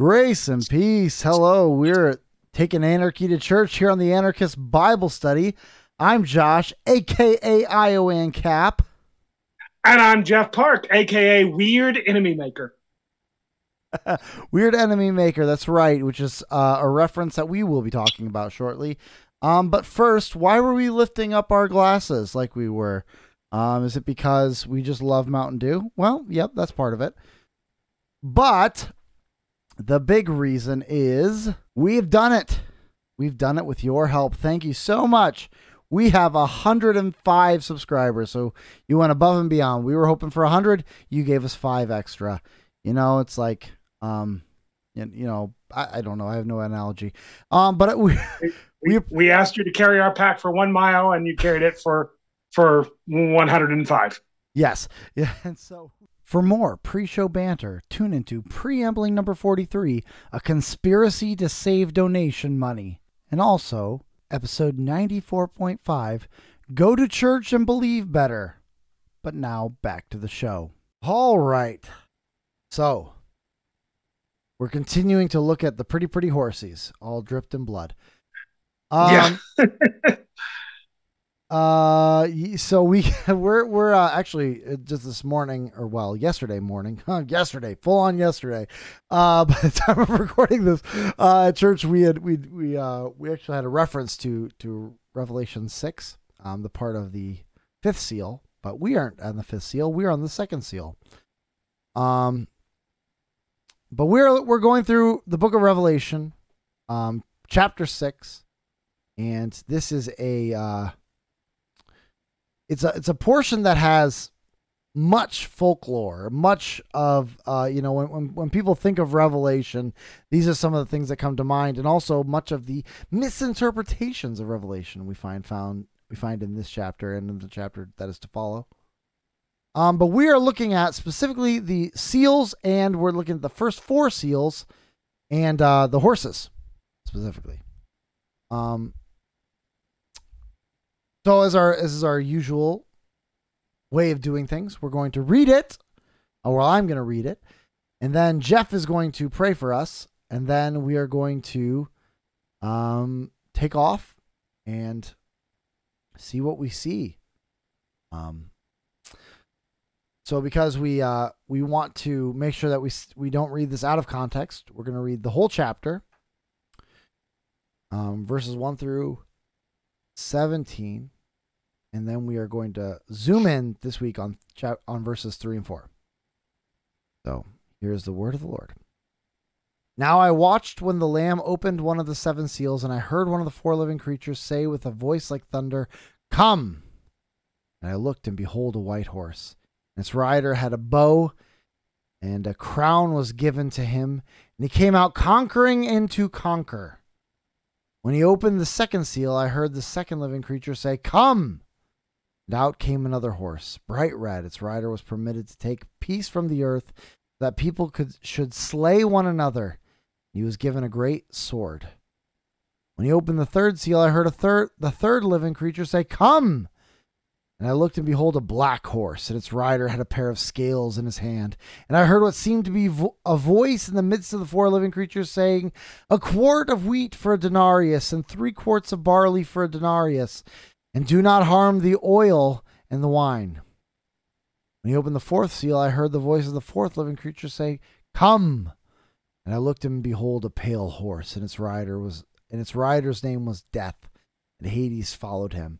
Grace and peace. Hello. We're taking anarchy to church here on the Anarchist Bible Study. I'm Josh, aka Iowancap. And I'm Jeff Park, aka Weird Enemy Maker. Weird Enemy Maker, that's right, which is uh, a reference that we will be talking about shortly. Um, but first, why were we lifting up our glasses like we were? Um, is it because we just love Mountain Dew? Well, yep, that's part of it. But the big reason is we've done it. We've done it with your help. Thank you so much. We have 105 subscribers, so you went above and beyond. We were hoping for 100. You gave us five extra. You know, it's like, um, you, you know, I, I don't know. I have no analogy. Um, but we, we we asked you to carry our pack for one mile, and you carried it for for 105. Yes. Yeah. And so for more pre show banter, tune into Preambling number 43 A Conspiracy to Save Donation Money. And also, episode 94.5 Go to Church and Believe Better. But now back to the show. All right. So, we're continuing to look at the pretty, pretty horsies, all dripped in blood. Um, yeah. Uh, so we we're we're uh, actually uh, just this morning or well yesterday morning, yesterday full on yesterday. Uh, by the time of recording this, uh, at church we had we we uh we actually had a reference to to Revelation six, um, the part of the fifth seal, but we aren't on the fifth seal. We're on the second seal. Um, but we're we're going through the book of Revelation, um, chapter six, and this is a uh it's a it's a portion that has much folklore, much of uh, you know when, when when people think of Revelation, these are some of the things that come to mind, and also much of the misinterpretations of Revelation we find found we find in this chapter and in the chapter that is to follow. Um, but we are looking at specifically the seals, and we're looking at the first four seals and uh, the horses specifically. Um, so as our as is our usual way of doing things, we're going to read it. Or well, I'm going to read it, and then Jeff is going to pray for us, and then we are going to um, take off and see what we see. Um, so because we uh, we want to make sure that we we don't read this out of context, we're going to read the whole chapter, um, verses one through 17 and then we are going to zoom in this week on on verses 3 and 4 so here's the word of the lord. Now i watched when the lamb opened one of the seven seals and i heard one of the four living creatures say with a voice like thunder come! And i looked and behold a white horse. And its rider had a bow and a crown was given to him and he came out conquering and to conquer when he opened the second seal, I heard the second living creature say, Come! And out came another horse, bright red. Its rider was permitted to take peace from the earth, that people could should slay one another. He was given a great sword. When he opened the third seal, I heard a third the third living creature say, Come! And I looked, and behold, a black horse, and its rider had a pair of scales in his hand. And I heard what seemed to be vo- a voice in the midst of the four living creatures saying, A quart of wheat for a denarius, and three quarts of barley for a denarius, and do not harm the oil and the wine. When he opened the fourth seal, I heard the voice of the fourth living creature say, Come! And I looked, and behold, a pale horse, and its rider was, and its rider's name was Death, and Hades followed him.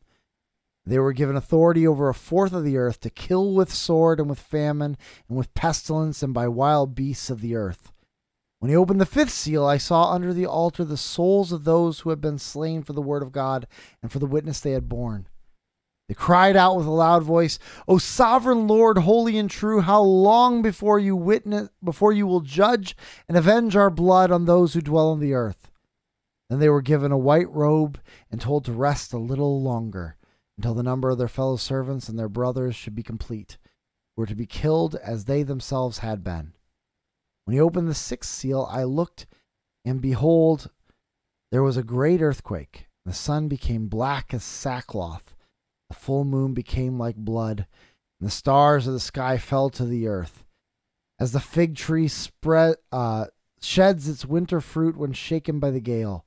They were given authority over a fourth of the earth to kill with sword and with famine and with pestilence and by wild beasts of the earth. When he opened the fifth seal, I saw under the altar the souls of those who had been slain for the word of God and for the witness they had borne. They cried out with a loud voice, "O sovereign Lord, holy and true, how long before you witness before you will judge and avenge our blood on those who dwell on the earth?" Then they were given a white robe and told to rest a little longer until the number of their fellow servants and their brothers should be complete, were to be killed as they themselves had been. When he opened the sixth seal, I looked, and behold, there was a great earthquake. The sun became black as sackcloth, the full moon became like blood, and the stars of the sky fell to the earth. As the fig tree spread, uh, sheds its winter fruit when shaken by the gale.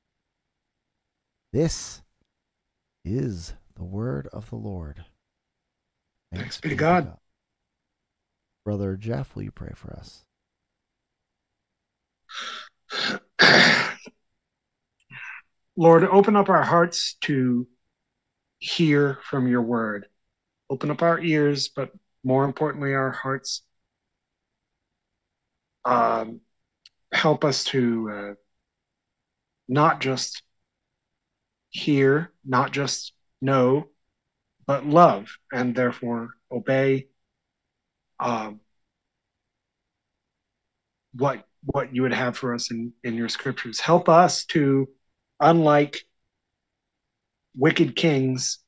This is the word of the Lord. Thanks be to God. Brother Jeff, will you pray for us? Lord, open up our hearts to hear from your word. Open up our ears, but more importantly, our hearts. Um, help us to uh, not just hear, not just know, but love, and therefore obey um, what what you would have for us in in your scriptures. Help us to, unlike wicked kings,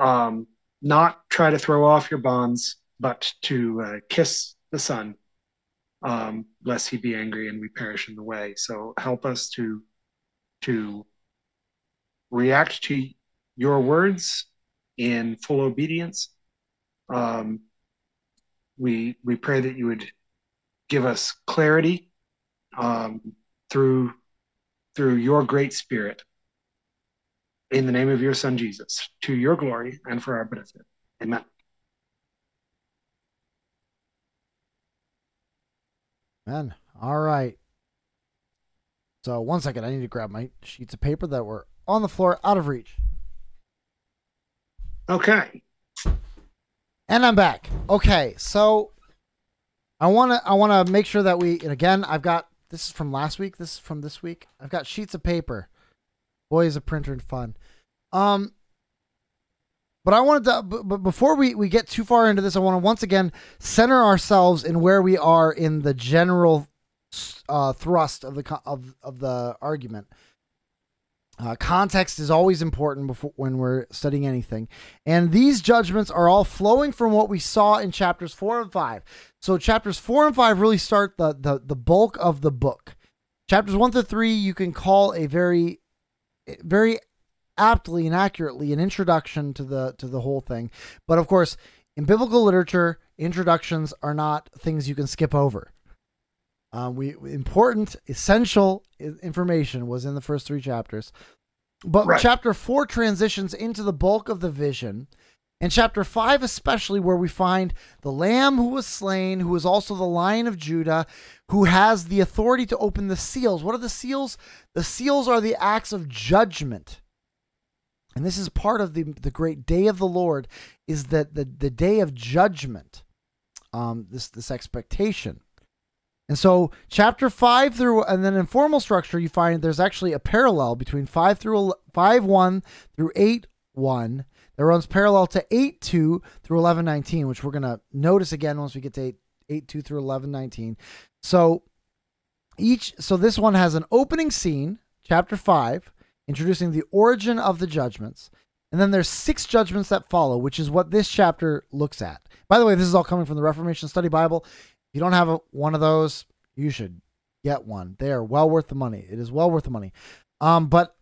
um, not try to throw off your bonds, but to uh, kiss the Son, um, lest he be angry and we perish in the way. So help us to to react to your words in full obedience. Um, we we pray that you would give us clarity um, through through your great Spirit. In the name of your Son Jesus, to your glory and for our benefit. Amen. Amen. All right. So one second, I need to grab my sheets of paper that were on the floor, out of reach. Okay. And I'm back. Okay, so I want to I want to make sure that we and again I've got this is from last week. This is from this week. I've got sheets of paper. Boy, is a printer and fun. Um, but I wanted to. But before we we get too far into this, I want to once again center ourselves in where we are in the general uh, thrust of the of of the argument. Uh, context is always important before when we're studying anything, and these judgments are all flowing from what we saw in chapters four and five. So chapters four and five really start the the, the bulk of the book. Chapters one to three you can call a very very aptly and accurately an introduction to the to the whole thing. But of course, in biblical literature, introductions are not things you can skip over. Um, we important, essential information was in the first three chapters, but right. chapter four transitions into the bulk of the vision, and chapter five especially, where we find the Lamb who was slain, who is also the Lion of Judah, who has the authority to open the seals. What are the seals? The seals are the acts of judgment. And this is part of the, the great day of the Lord, is that the, the day of judgment, um, this this expectation. And so, chapter five through, and then in formal structure, you find there's actually a parallel between five through five one through eight one that runs parallel to eight two through eleven nineteen, which we're gonna notice again once we get to eight eight two through eleven nineteen. So each, so this one has an opening scene, chapter five, introducing the origin of the judgments, and then there's six judgments that follow, which is what this chapter looks at. By the way, this is all coming from the Reformation Study Bible you don't have a, one of those, you should get one. They are well worth the money. It is well worth the money. Um, but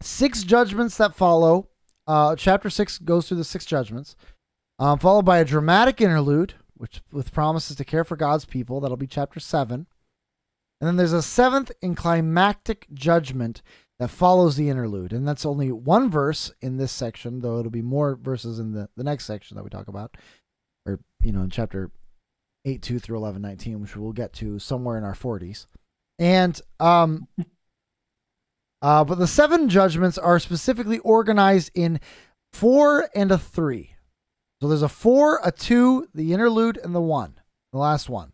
six judgments that follow. Uh, chapter six goes through the six judgments, um, followed by a dramatic interlude, which with promises to care for God's people. That'll be chapter seven. And then there's a seventh and climactic judgment that follows the interlude. And that's only one verse in this section, though it'll be more verses in the, the next section that we talk about. Or, you know, in chapter 8 2 through 11 19, which we'll get to somewhere in our 40s. And, um, uh, but the seven judgments are specifically organized in four and a three. So there's a four, a two, the interlude, and the one, the last one.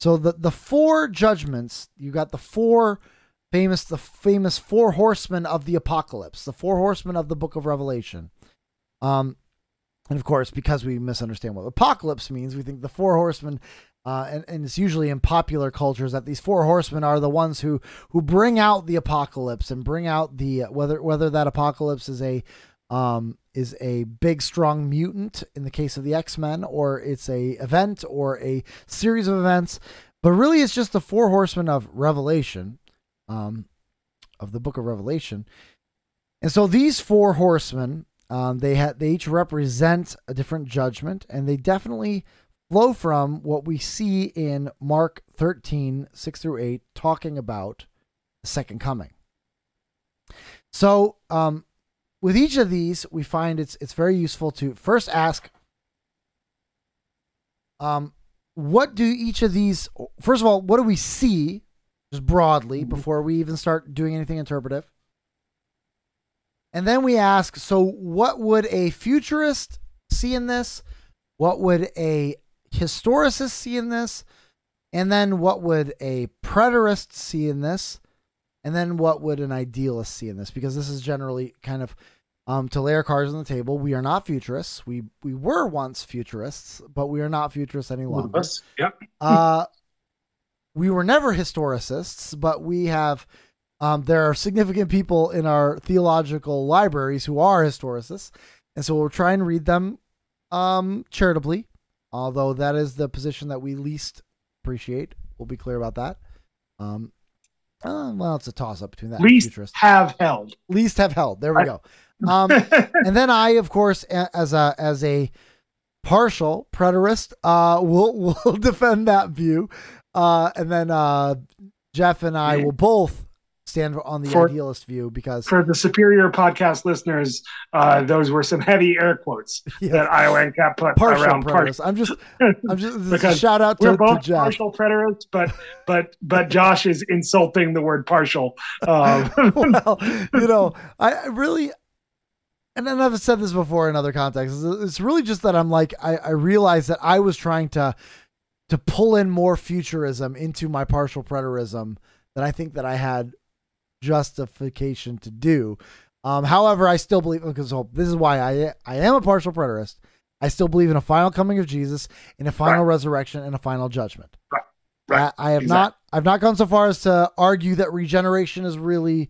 So the the four judgments, you got the four famous, the famous four horsemen of the apocalypse, the four horsemen of the book of Revelation. Um, and of course, because we misunderstand what apocalypse means, we think the four horsemen uh, and, and it's usually in popular cultures that these four horsemen are the ones who who bring out the apocalypse and bring out the whether whether that apocalypse is a um, is a big strong mutant in the case of the X-Men or it's a event or a series of events. But really it's just the four horsemen of revelation um, of the book of revelation. And so these four horsemen um, they had they each represent a different judgment and they definitely flow from what we see in mark 13 6 through 8 talking about the second coming so um, with each of these, we find it's it's very useful to first ask um what do each of these first of all, what do we see just broadly before we even start doing anything interpretive? And then we ask, so what would a futurist see in this? What would a historicist see in this? And then what would a preterist see in this? And then what would an idealist see in this? Because this is generally kind of um, to lay our cards on the table. We are not futurists. We we were once futurists, but we are not futurists any longer. Us. Yep. Uh, we were never historicists, but we have. Um, there are significant people in our theological libraries who are historicists, and so we'll try and read them um, charitably. Although that is the position that we least appreciate. We'll be clear about that. Um, uh, well, it's a toss up between that and Least have held. Least have held. There we go. Um, and then I, of course, as a as a partial preterist, uh, will will defend that view, uh, and then uh, Jeff and I will both stand on the For- idealist view because For the superior podcast listeners, uh, those were some heavy air quotes yeah, that Iowancap put partial around part. I'm just, I'm just this is a Because shout out We're to, to both Jeff. partial preterists, but but but Josh is insulting the word partial. Um, well, you know, I really, and then I've said this before in other contexts. It's it's really just that I'm like, I, I realized that I was trying to to pull in more futurism into my partial preterism than I think that I had justification to do. Um, however, I still believe because so this is why I I am a partial preterist. I still believe in a final coming of Jesus, in a final resurrection, and a final judgment. Right. Right. I, I have Exactly. not I've not gone so far as to argue that regeneration is really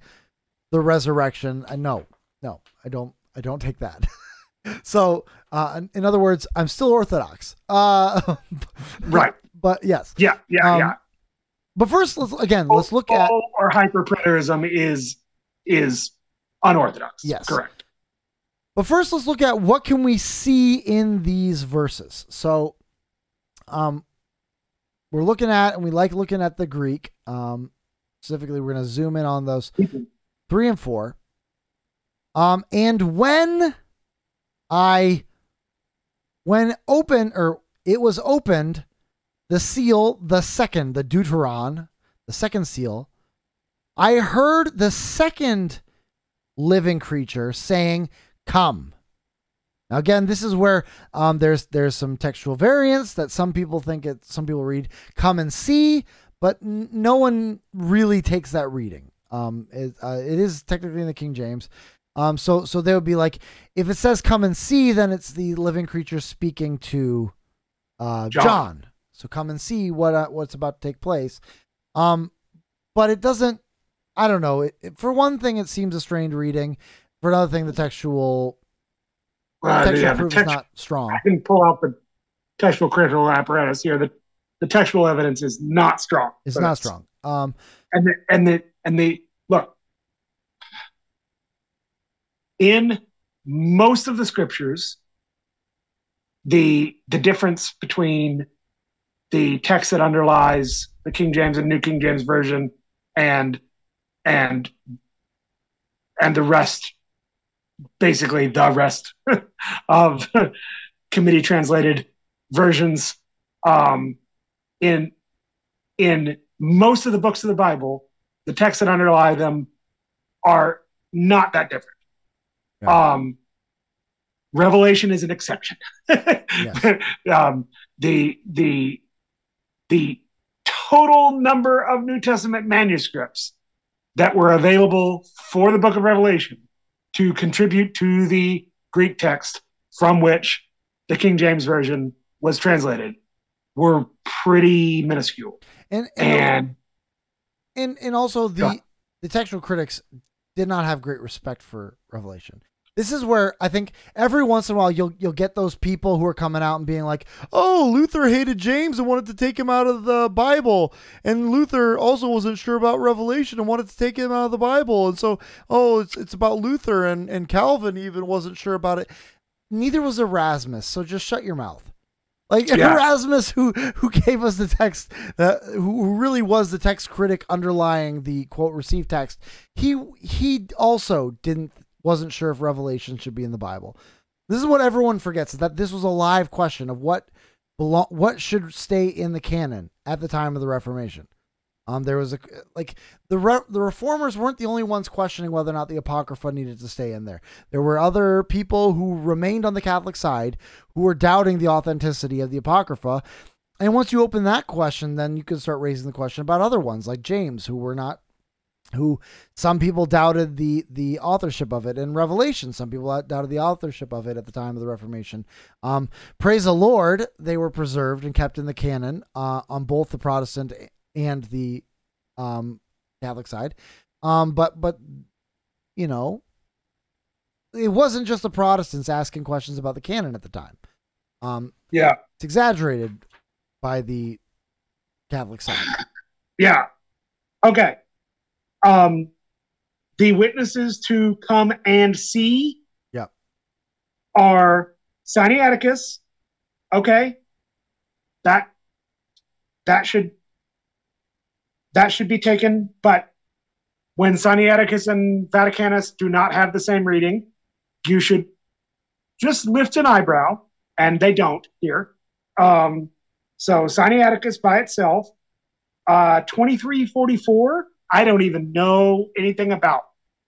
the resurrection. I no, no, I don't I don't take that. so, uh, in, in other words, I'm still orthodox. Uh, right. but yes. Yeah. Yeah. Um, yeah. But first, let's again let's look at Full or hyper preterism is is unorthodox. Yes. Correct. But first, let's look at what can we see in these verses. So, um, we're looking at, and we like looking at the Greek. Um, specifically, we're going to zoom in on those three and four. Um, and when I, when open or it was opened, the seal, the second, the Deuteron, the second seal, I heard the second living creature saying, "Come." Now again, this is where um, there's there's some textual variance that some people think it. Some people read "come and see," but n- no one really takes that reading. Um, it, uh, it is technically in the King James. Um, so so they would be like, if it says "come and see," then it's the living creature speaking to uh, John. John. So come and see what uh, what's about to take place. Um, but it doesn't. I don't know. It, it- for one thing, it seems a strained reading. For another thing, the textual Uh, textual yeah, the proof text- is not strong. I can pull out the textual critical apparatus here. The the textual evidence is not strong. It's not strong. Um, And the and the and the look in most of the scriptures, the the difference between the text that underlies the King James and New King James version and and and the rest basically the rest of committee translated versions um, in in most of the books of the Bible, the texts that underlie them are not that different. Yeah. Um, Revelation is an exception. um, the the the total number of New Testament manuscripts that were available for the Book of Revelation to contribute to the Greek text from which the King James version was translated were pretty minuscule. And and And and, also the the textual critics did not have great respect for Revelation. This is where I think every once in a while you'll you'll get those people who are coming out and being like, "Oh, Luther hated James and wanted to take him out of the Bible, and Luther also wasn't sure about Revelation and wanted to take him out of the Bible, and so oh, it's it's about Luther and and Calvin even wasn't sure about it. Neither was Erasmus, so just shut your mouth." Like Yeah. Erasmus, who who gave us the text, that who who really was the text critic underlying the quote received text, he he also didn't wasn't sure if Revelation should be in the Bible. This is what everyone forgets: that this was a live question of what belong, what should stay in the canon at the time of the Reformation. Um, there was a like the re- the reformers weren't the only ones questioning whether or not the apocrypha needed to stay in there. There were other people who remained on the Catholic side who were doubting the authenticity of the apocrypha. And once you open that question, then you can start raising the question about other ones like James, who were not who some people doubted the the authorship of it. In revelation some people doubted the authorship of it at the time of the reformation. Um praise the lord they were preserved and kept in the canon uh, on both the protestant and the um catholic side. Um but but you know it wasn't just the protestants asking questions about the canon at the time. Um yeah, it's exaggerated by the catholic side. Yeah. Okay. Um, the witnesses to come and see. Yep. Are Sinaiticus. Okay. That that should that should be taken, but when Sinaiticus and Vaticanus do not have the same reading, you should just lift an eyebrow, and they don't here. Um, so Sinaiticus by itself, uh, 2344, I don't even know anything about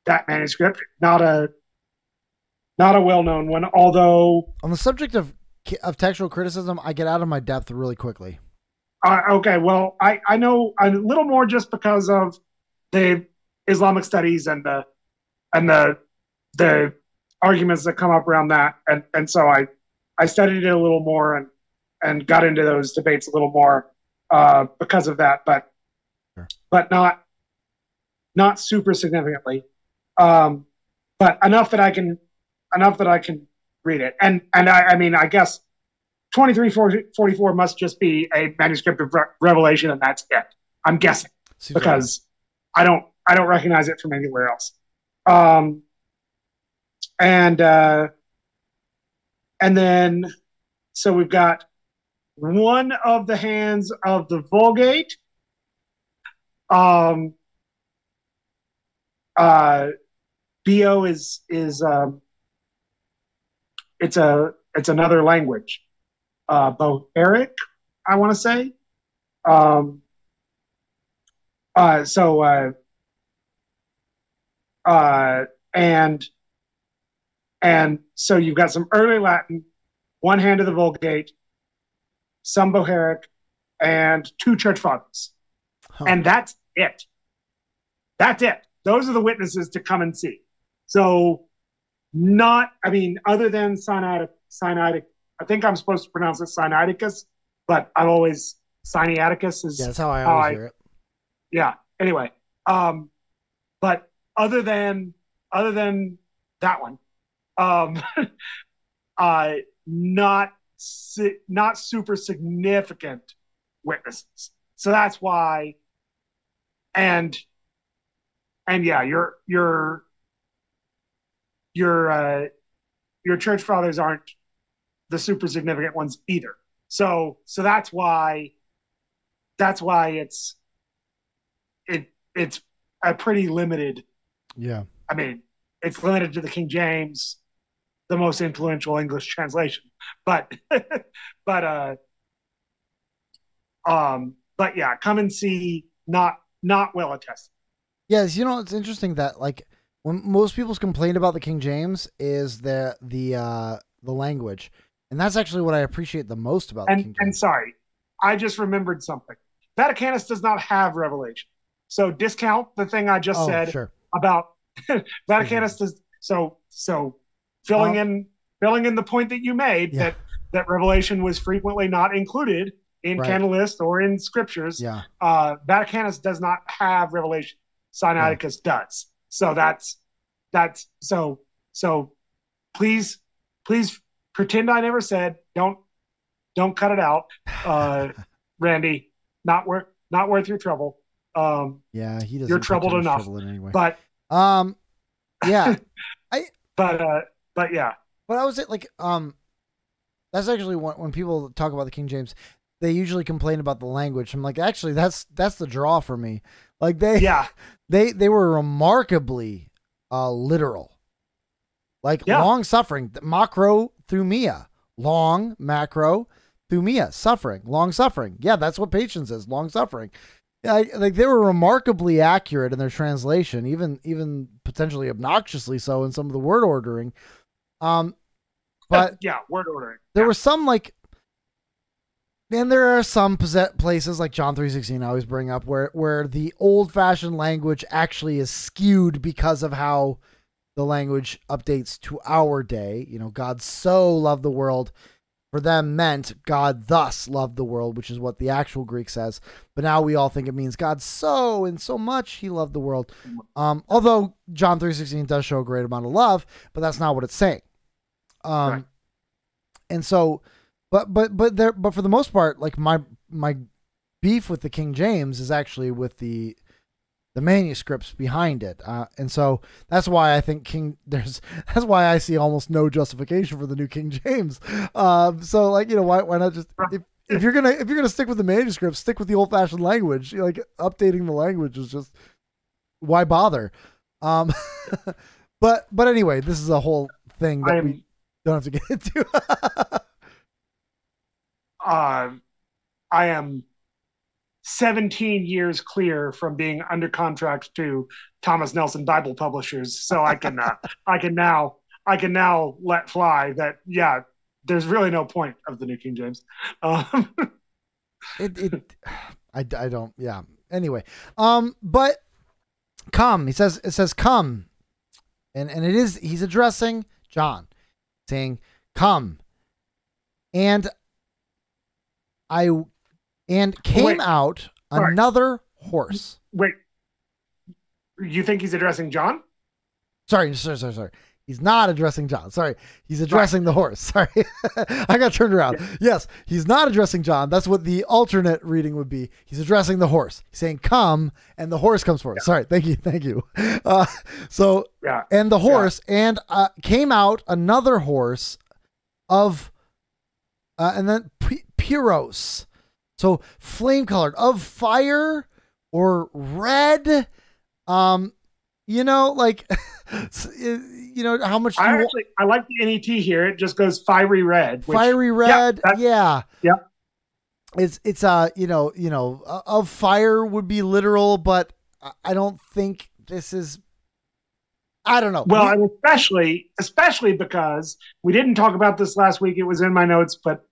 that manuscript. Not a not a well-known one, although on the subject of of textual criticism i get out of my depth really quickly Uh, okay, well, I, I know a little more just because of the Islamic studies and the and the the arguments that come up around that, and and so I I studied it a little more and and got into those debates a little more uh, because of that, but Sure. but not not super significantly, um, but enough that I can enough that I can read it, and and I, I mean I guess 2344 must just be a manuscript of Re- Revelation, and that's it. I'm guessing right. because I don't I don't recognize it from anywhere else. Um, and uh, and then so we've got one of the hands of the Vulgate. Um, uh, Bo is is um, it's a it's another language. Uh, Bohairic, I want to say. Um, uh, so uh, uh, and and so you've got some early Latin, one hand of the Vulgate, some Bohairic, and two church fathers, Huh. and that's it. That's it. Those are the witnesses to come and see. So, not, I mean, other than Sinaitic, Sinaitic, I think I'm supposed to pronounce it Sinaiticus, but I've always Sinaiticus is yeah that's how i how always I- hear it yeah anyway um but other than other than that one um uh not not super significant witnesses so that's why and and yeah your your your uh your church fathers aren't the super significant ones either. So so that's why that's why it's it it's a pretty limited yeah. I mean it's limited to the king james the most influential english translation. But but uh um but yeah come and see not not well attested Yes, you know it's interesting that like when most people's complaint about the King James is the the uh the language, and that's actually what I appreciate the most about the and King and sorry i just remembered something vaticanus does not have revelation so discount the thing i just oh, said sure. about Vaticanus does so so filling Um, in filling in the point that you made Yeah. that that Revelation was frequently not included in Right. Canalist or in scriptures. Yeah. Uh, Vaticanus does not have Revelation. Sinaiticus does. So that's that's so so. Please, please pretend I never said. Don't don't cut it out, uh, Randy. Not worth not worth your trouble. Um, Yeah, he doesn't. You're troubled enough. trouble anyway. but um, yeah, I but uh, but yeah. but I was it like, um, that's actually when people talk about the King James, they usually complain about the language. I'm like, actually, that's that's the draw for me. Like they, Yeah, they they were remarkably uh literal like Yeah. long suffering macro through mia long macro through mia suffering long suffering yeah that's what patience is long suffering I- like they were remarkably accurate in their translation even even potentially obnoxiously so in some of the word ordering um but yeah, word ordering. there Yeah. were some like and there are some places like John 3:16 I always bring up where where the old-fashioned language actually is skewed because of how the language updates to our day. You know, God so loved the world for them meant God thus loved the world, which is what the actual Greek says. But now we all think it means God so and so much he loved the world. Um, although John 3:16 does show a great amount of love, but that's not what it's saying. Um, Right. and so but but but there but for the most part like my my beef with the king james is actually with the the manuscripts behind it. Uh, and so that's why i think king there's that's why i see almost no justification for the new king james. Um so like you know why why not just if, if you're gonna if you're gonna stick with the manuscript stick with the old fashioned language like updating the language is just why bother? Um but but anyway this is a whole thing that I we don't have to get into uh, I am 17 years clear from being under contract to Thomas Nelson Bible Publishers, so I can uh, I can now I can now let fly that yeah, there's really no point of the New King James. Um, it, it I, I don't yeah. Anyway um but come he says it says come. And and it is he's addressing john saying come. And i and came Wait. out Sorry. another horse. Wait, you think he's addressing John? sorry sorry sorry sorry. He's not addressing john. Sorry. He's addressing the horse. Sorry. I got turned around. Yes he's not addressing john. That's what the alternate reading would be. He's addressing the horse. He's saying come and the horse comes forward. Sorry. Thank you. Thank you. Uh, so Yeah, and the horse and uh, came out another horse of uh, and then P- pyros so flame colored of fire or red um you know like you know how much I you wa- I like the NET here. It just goes fiery red. Which, fiery red that- yeah yeah. it's it's uh you know you know uh, of fire would be literal but I- don't think this is i don't know Well, We- and especially especially because we didn't talk about this last week. It was in my notes, but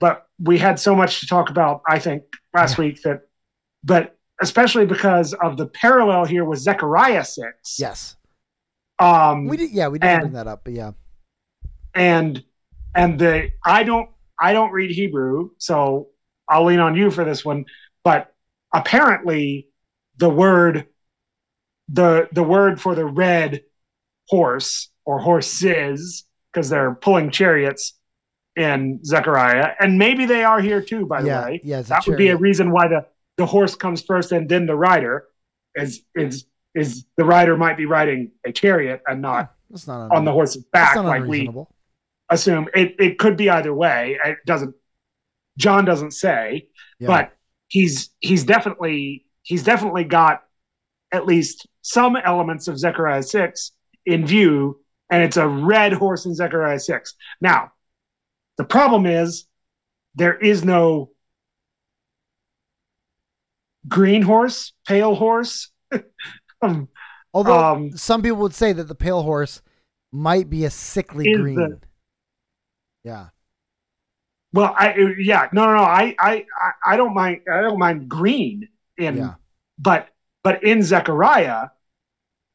but we had so much to talk about. I think last week that, but especially because of the parallel here with Zechariah six. yes Um, we did yeah we did and- bring that up but yeah and and the I don't I don't read Hebrew, so I'll lean on you for this one. But apparently, the word the the word for the red horse or horses because they're pulling chariots in Zechariah, and maybe they are here too. By the yeah way, yeah that would be a reason why the the horse comes first and then the rider is is is the rider might be riding a chariot and not that's not on the horse's back like we assume. It, it could be either way. It doesn't john doesn't say yeah. but he's he's definitely he's definitely got at least some elements of zechariah 6 in view and it's a red horse in zechariah 6 now the problem is there is no green horse pale horse um, although um, some people would say that the pale horse might be a sickly Is the- green yeah Well, I yeah, no, no, no. I I I- don't mind. I don't mind green in, yeah but but in Zechariah,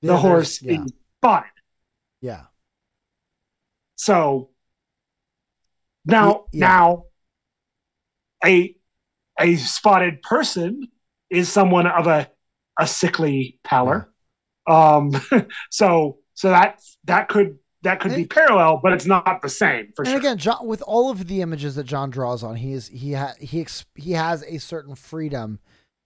the there's- horse yeah is spotted. yeah So now yeah. now a a spotted person is someone of a a sickly pallor. Um, so so that that could that could be parallel, but it's not the same for and sure. again, John, with all of the images that John draws on, he is he ha, he ex, he has a certain freedom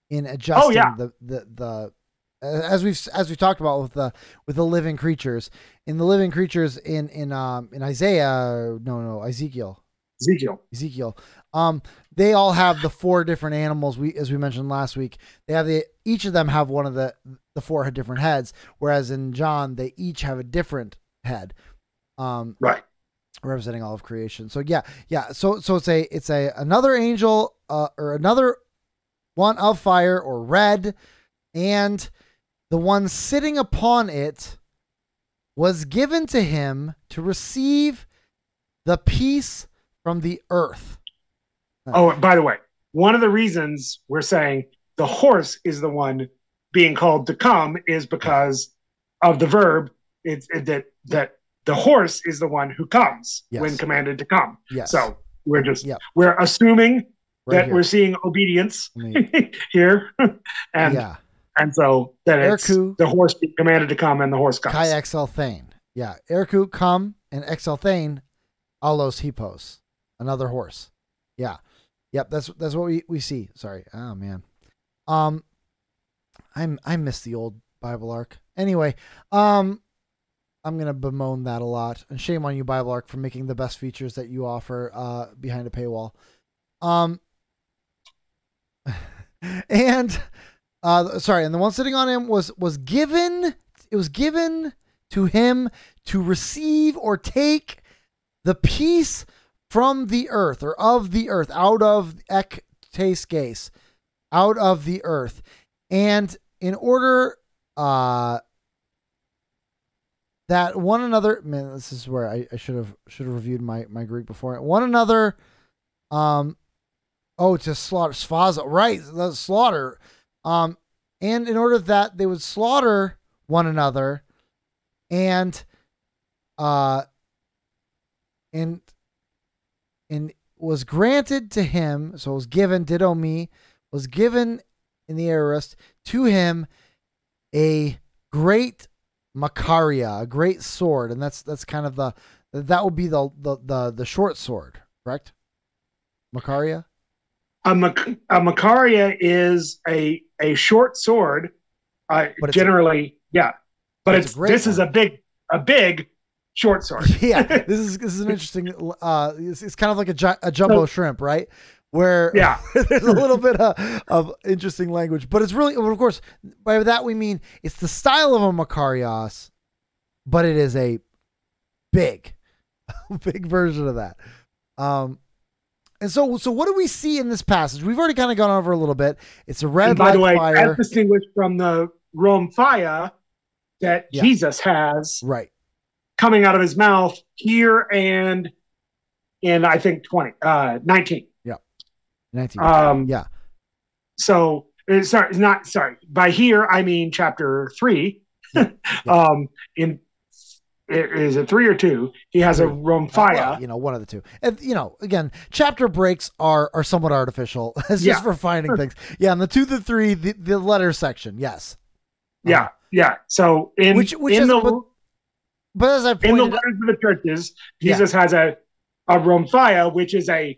in adjusting Oh, yeah. the the the as we've as we've talked about with the with the living creatures in the living creatures in in um in Isaiah no no Ezekiel Ezekiel. Ezekiel. Um, they all have the four different animals. We, as we mentioned last week, they have the each of them have one of the the four different heads. Whereas in John, they each have a different head, um, Right. representing all of creation. So yeah, yeah. So so it's a it's a another angel, uh, or another one of fire or red, and the one sitting upon it was given to him to receive the peace from the earth. Oh, by the way, one of the reasons we're saying the horse is the one being called to come is because of the verb. It's it, that that the horse is the one who comes Yes. when commanded to come. Yes. So we're just Yep. we're assuming Right that here. we're seeing obedience here, and yeah. and so that it's Erku. the horse being commanded to come and the horse comes. Kai Exel Thane. Yeah. Erku come and Exel Thane, Alos Hippos. Another horse. Yeah. Yep, that's that's what we, we see. Sorry. Oh man. Um I'm I miss the old Biblearc. Anyway, um I'm gonna bemoan that a lot. And shame on you, Biblearc, for making the best features that you offer uh behind a paywall. Um and uh sorry, and the one sitting on him was was given it was given to him to receive or take the peace from the earth or of the earth out of ek tes out of the earth. And in order uh that one another man this is where i, I should have should have reviewed my my greek before. One another um oh to slaughter svaza right the slaughter. Um and in order that they would slaughter one another and uh and and was granted to him so it was given ditto me was given in the aorist to him a great machaira, a great sword, and that's that's kind of the that would be the the the, the short sword, correct? machaira. A, Mac- a machaira is a a short sword. Uh, But it's a- generally, yeah, but it's it's, great this is a big a big short sword. yeah, this is this is an interesting. Uh, it's, it's kind of like a, ju- a jumbo shrimp, right? Where Yeah. there's a little bit of, of interesting language, but it's really, of course, by that we mean it's the style of a Macarios, but it is a big, big version of that. Um, and so, so what do we see in this passage? We've already kind of gone over a little bit. It's a red And by the way, fire, as distinguished from the Rome fire that Yeah. Jesus has right? Coming out of his mouth here and in I think 20 uh 19. 19. Um yeah, so uh, sorry, it's not sorry. By here I mean chapter 3. um in is it 3 or 2? He has a Three. Rome Uh, fire. well, you know, one of the two. And you know, again, chapter breaks are are somewhat artificial. it's Yeah. just for finding things. Yeah, and the two to three, the, the letter section, yes. yeah, Uh, yeah. So in Which- which in is- the but- as I've in the pointed, letters of the churches, Yeah. Jesus has a a rhomphaia, which is a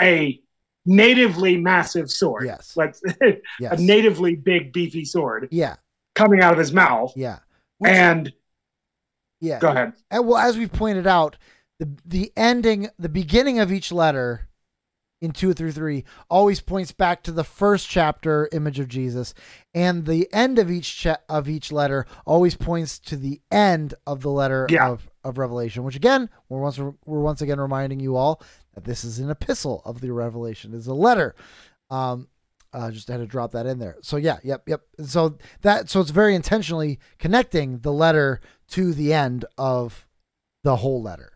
a natively massive sword. yes, Let's yes, a natively big beefy sword yeah, coming out of his mouth. yeah, Which- And yeah. go ahead. And well, as we've pointed out, the the ending, the beginning of each letter in two through three always points back to the first chapter image of Jesus, and the end of each cha- of each letter always points to the end of the letter Yeah. of, of Revelation. Which again, we're once we're once again reminding you all that this is an epistle of the Revelation. is a letter. Um, uh, just had to drop that in there. So yeah, yep, yep. So that so it's very intentionally connecting the letter to the end of the whole letter.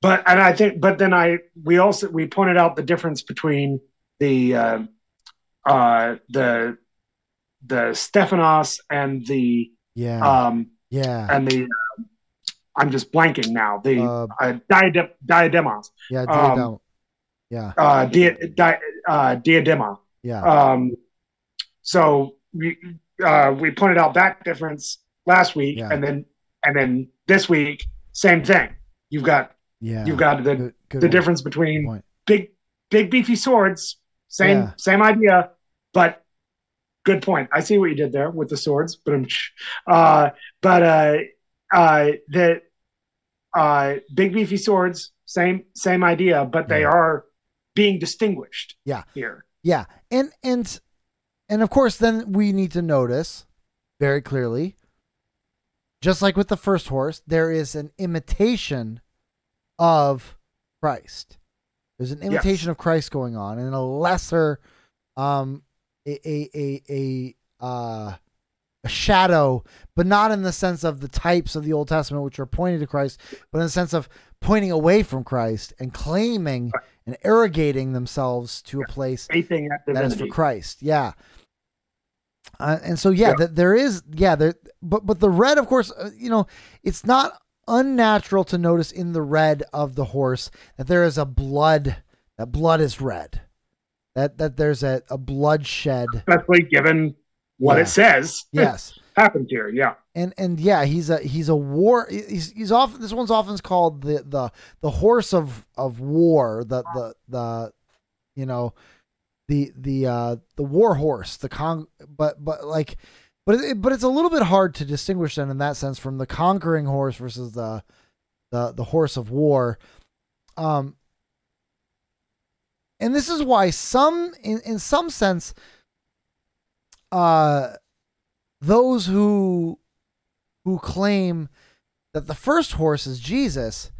But and I think but then I we also we pointed out the difference between the uh, uh the the Stephanos and the Yeah, um yeah, and the um, I'm just blanking now. The Uh, uh, diadem, diademos. yeah. um, Yeah. uh, dia, di, uh, diadema. Yeah. Um, so we uh, we pointed out that difference last week, Yeah. and then and then this week, same thing. You've got yeah. you've got the Good- good the difference between point. big big beefy swords, same Yeah. same idea, but good point. I see what you did there with the swords, but uh, but uh, uh, the uh, big beefy swords, same same idea, but they Yeah. are being distinguished. Yeah. here. Yeah, and and and of course, then we need to notice very clearly, just like with the first horse, there is an imitation of Christ. There's an imitation of Christ going on, and a lesser, um, a a a, a uh. A shadow, but not in the sense of the types of the Old Testament, which are pointing to Christ, but in the sense of pointing away from Christ and claiming and arrogating themselves to a place that is for. Christ. Yeah. Uh, and so yeah, Yeah. that there is yeah there but but the red of course uh, you know it's not unnatural to notice in the red of the horse that there is a blood that blood is red that that there's a, a bloodshed especially given what Yeah. it says yes happens here. Yeah, and and yeah he's a he's a war he's he's often this one's often called the the the horse of of war the the the you know the the uh the war horse the con but but like but it, but it's a little bit hard to distinguish then in that sense from the conquering horse versus the the the horse of war. Um and this is why some in in some sense uh those who who claim that the first horse is Jesus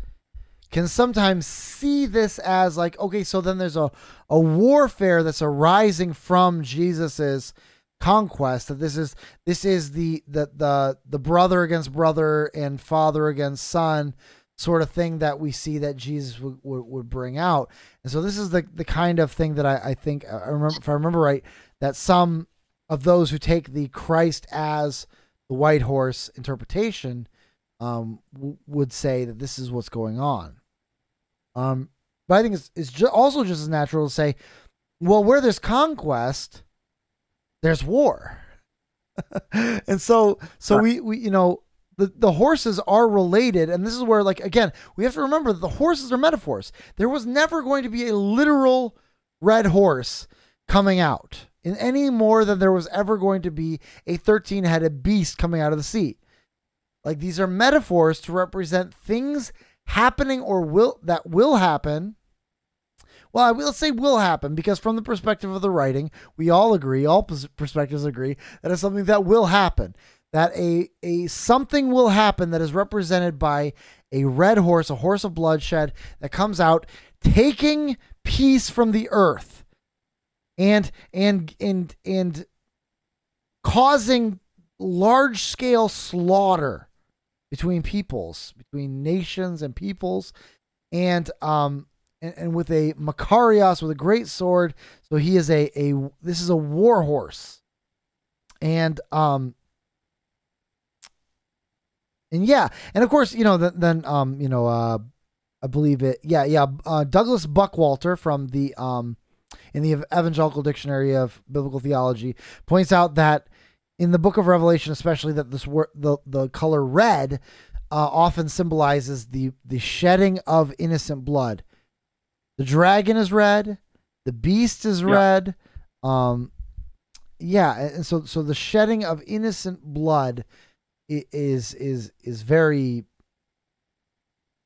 can sometimes see this as like okay so then there's a a warfare that's arising from Jesus's conquest that this is this is the the the the brother against brother and father against son sort of thing that we see that Jesus would, would, would bring out and so this is the the kind of thing that I, I think I remember if I remember right that some of those who take the Christ as the white horse interpretation um, w- would say that this is what's going on. Um, but I think it's, it's ju- also just as natural to say, well, where there's conquest, there's war. and so, so we, we, you know, the, the horses are related. And this is where, like, again, we have to remember that the horses are metaphors. There was never going to be a literal red horse coming out in any more than there was ever going to be a 13 headed beast coming out of the sea. Like these are metaphors to represent things happening or will that will happen. Well, I will say will happen because from the perspective of the writing, we all agree, all perspectives agree that it's something that will happen. That a a something will happen that is represented by a red horse, a horse of bloodshed that comes out taking peace from the earth and and and and causing large scale slaughter between peoples, between nations and peoples, and um and, and with a machaira with a great sword. So he is a a this is a war horse, and um and yeah, and of course you know then, then um you know uh I believe it yeah yeah uh, Douglas Buckwalter from the um in the Evangelical Dictionary of Biblical Theology points out that in the book of Revelation, especially that this word, the the color red, uh, often symbolizes the the shedding of innocent blood. The dragon is red, the beast is Yeah. red, um, yeah, and so so the shedding of innocent blood is is is very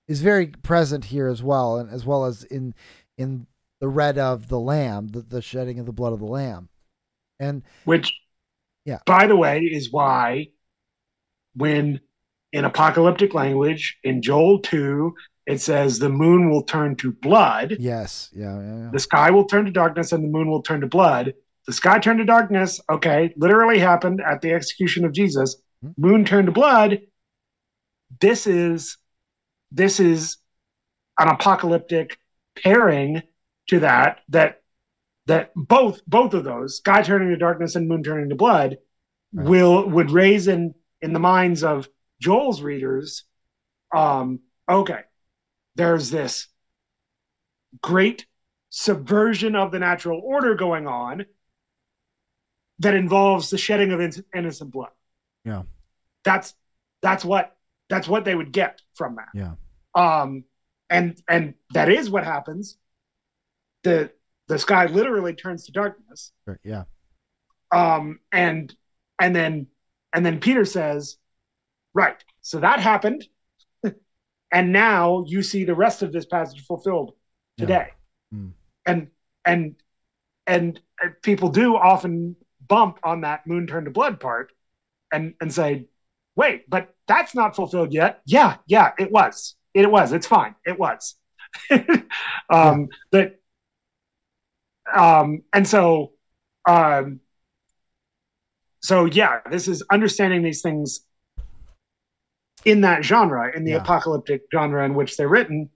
is very present here as well, and as well as in in the red of the lamb, the, the shedding of the blood of the lamb, and which, Yeah. by the way, is why when in apocalyptic language in Joel 2, it says the moon will turn to blood, yes, yeah, yeah, yeah. the sky will turn to darkness, and the moon will turn to blood. The sky turned to darkness, okay, literally happened at the execution of Jesus. Hmm. Moon turned to blood. This is this is an apocalyptic pairing to that that that both both of those sky turning to darkness and moon turning to blood Right. will would raise in in the minds of Joel's readers um okay there's this great subversion of the natural order going on that involves the shedding of in- innocent blood. Yeah. That's that's what that's what they would get from that. Yeah. Um and and that is what happens. The the sky literally turns to darkness. Sure, Yeah. Um and and then and then Peter says, Right. So that happened. And now you see the rest of this passage fulfilled Yeah. today. Mm. And and and people do often bump on that moon turned to blood part and and say, wait, but that's not fulfilled yet. Yeah, yeah, it was. It was. It's fine. It was. um but um and so um so yeah, this is understanding these things in that genre, in the Yeah. apocalyptic genre in which they're written,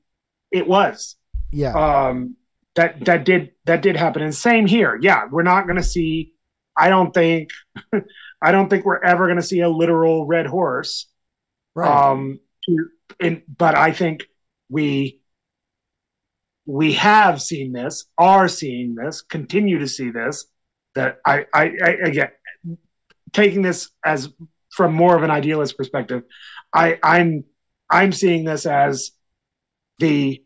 it was Yeah. um that that did that did happen and same here yeah we're not going to see i don't think i don't think we're ever going to see a literal red horse right. um to, in but i think we we have seen this are seeing this continue to see this that i i, I again taking this as from more of an idealist perspective i i'm i'm seeing this as the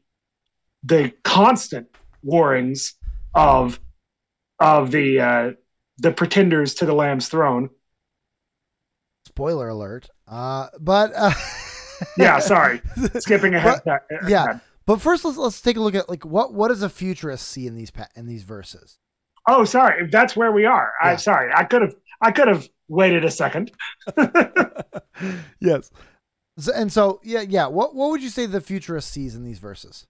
the constant warrings of of the uh the pretenders to the lamb's throne Spoiler alert. Uh, but uh, yeah sorry skipping ahead yeah. But first, let's let's take a look at like what what does a futurist see in these in these verses? oh sorry that's where we are Yeah. i'm sorry i could have i could have waited a second yes. So, and so yeah yeah. What what would you say the futurist sees in these verses?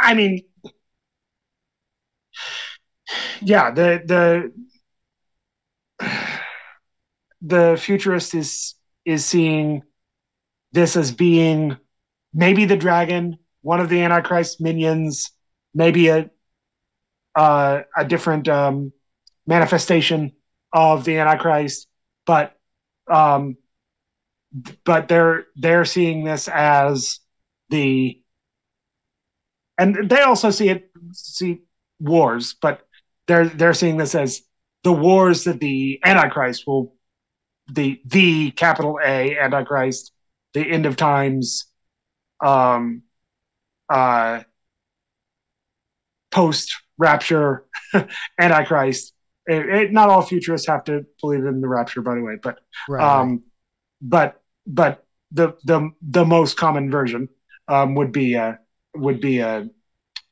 i mean yeah the the the futurist is is seeing this as being maybe the dragon one of the antichrist minions maybe a uh, a different um, manifestation of the antichrist but um but they're they're seeing this as the and they also see it see wars but they're they're seeing this as the wars that the antichrist will the the capital a antichrist the end of times um uh post rapture antichrist it, it, not all futurists have to believe in the rapture by the way but Right. um but but the the the most common version um would be a would be a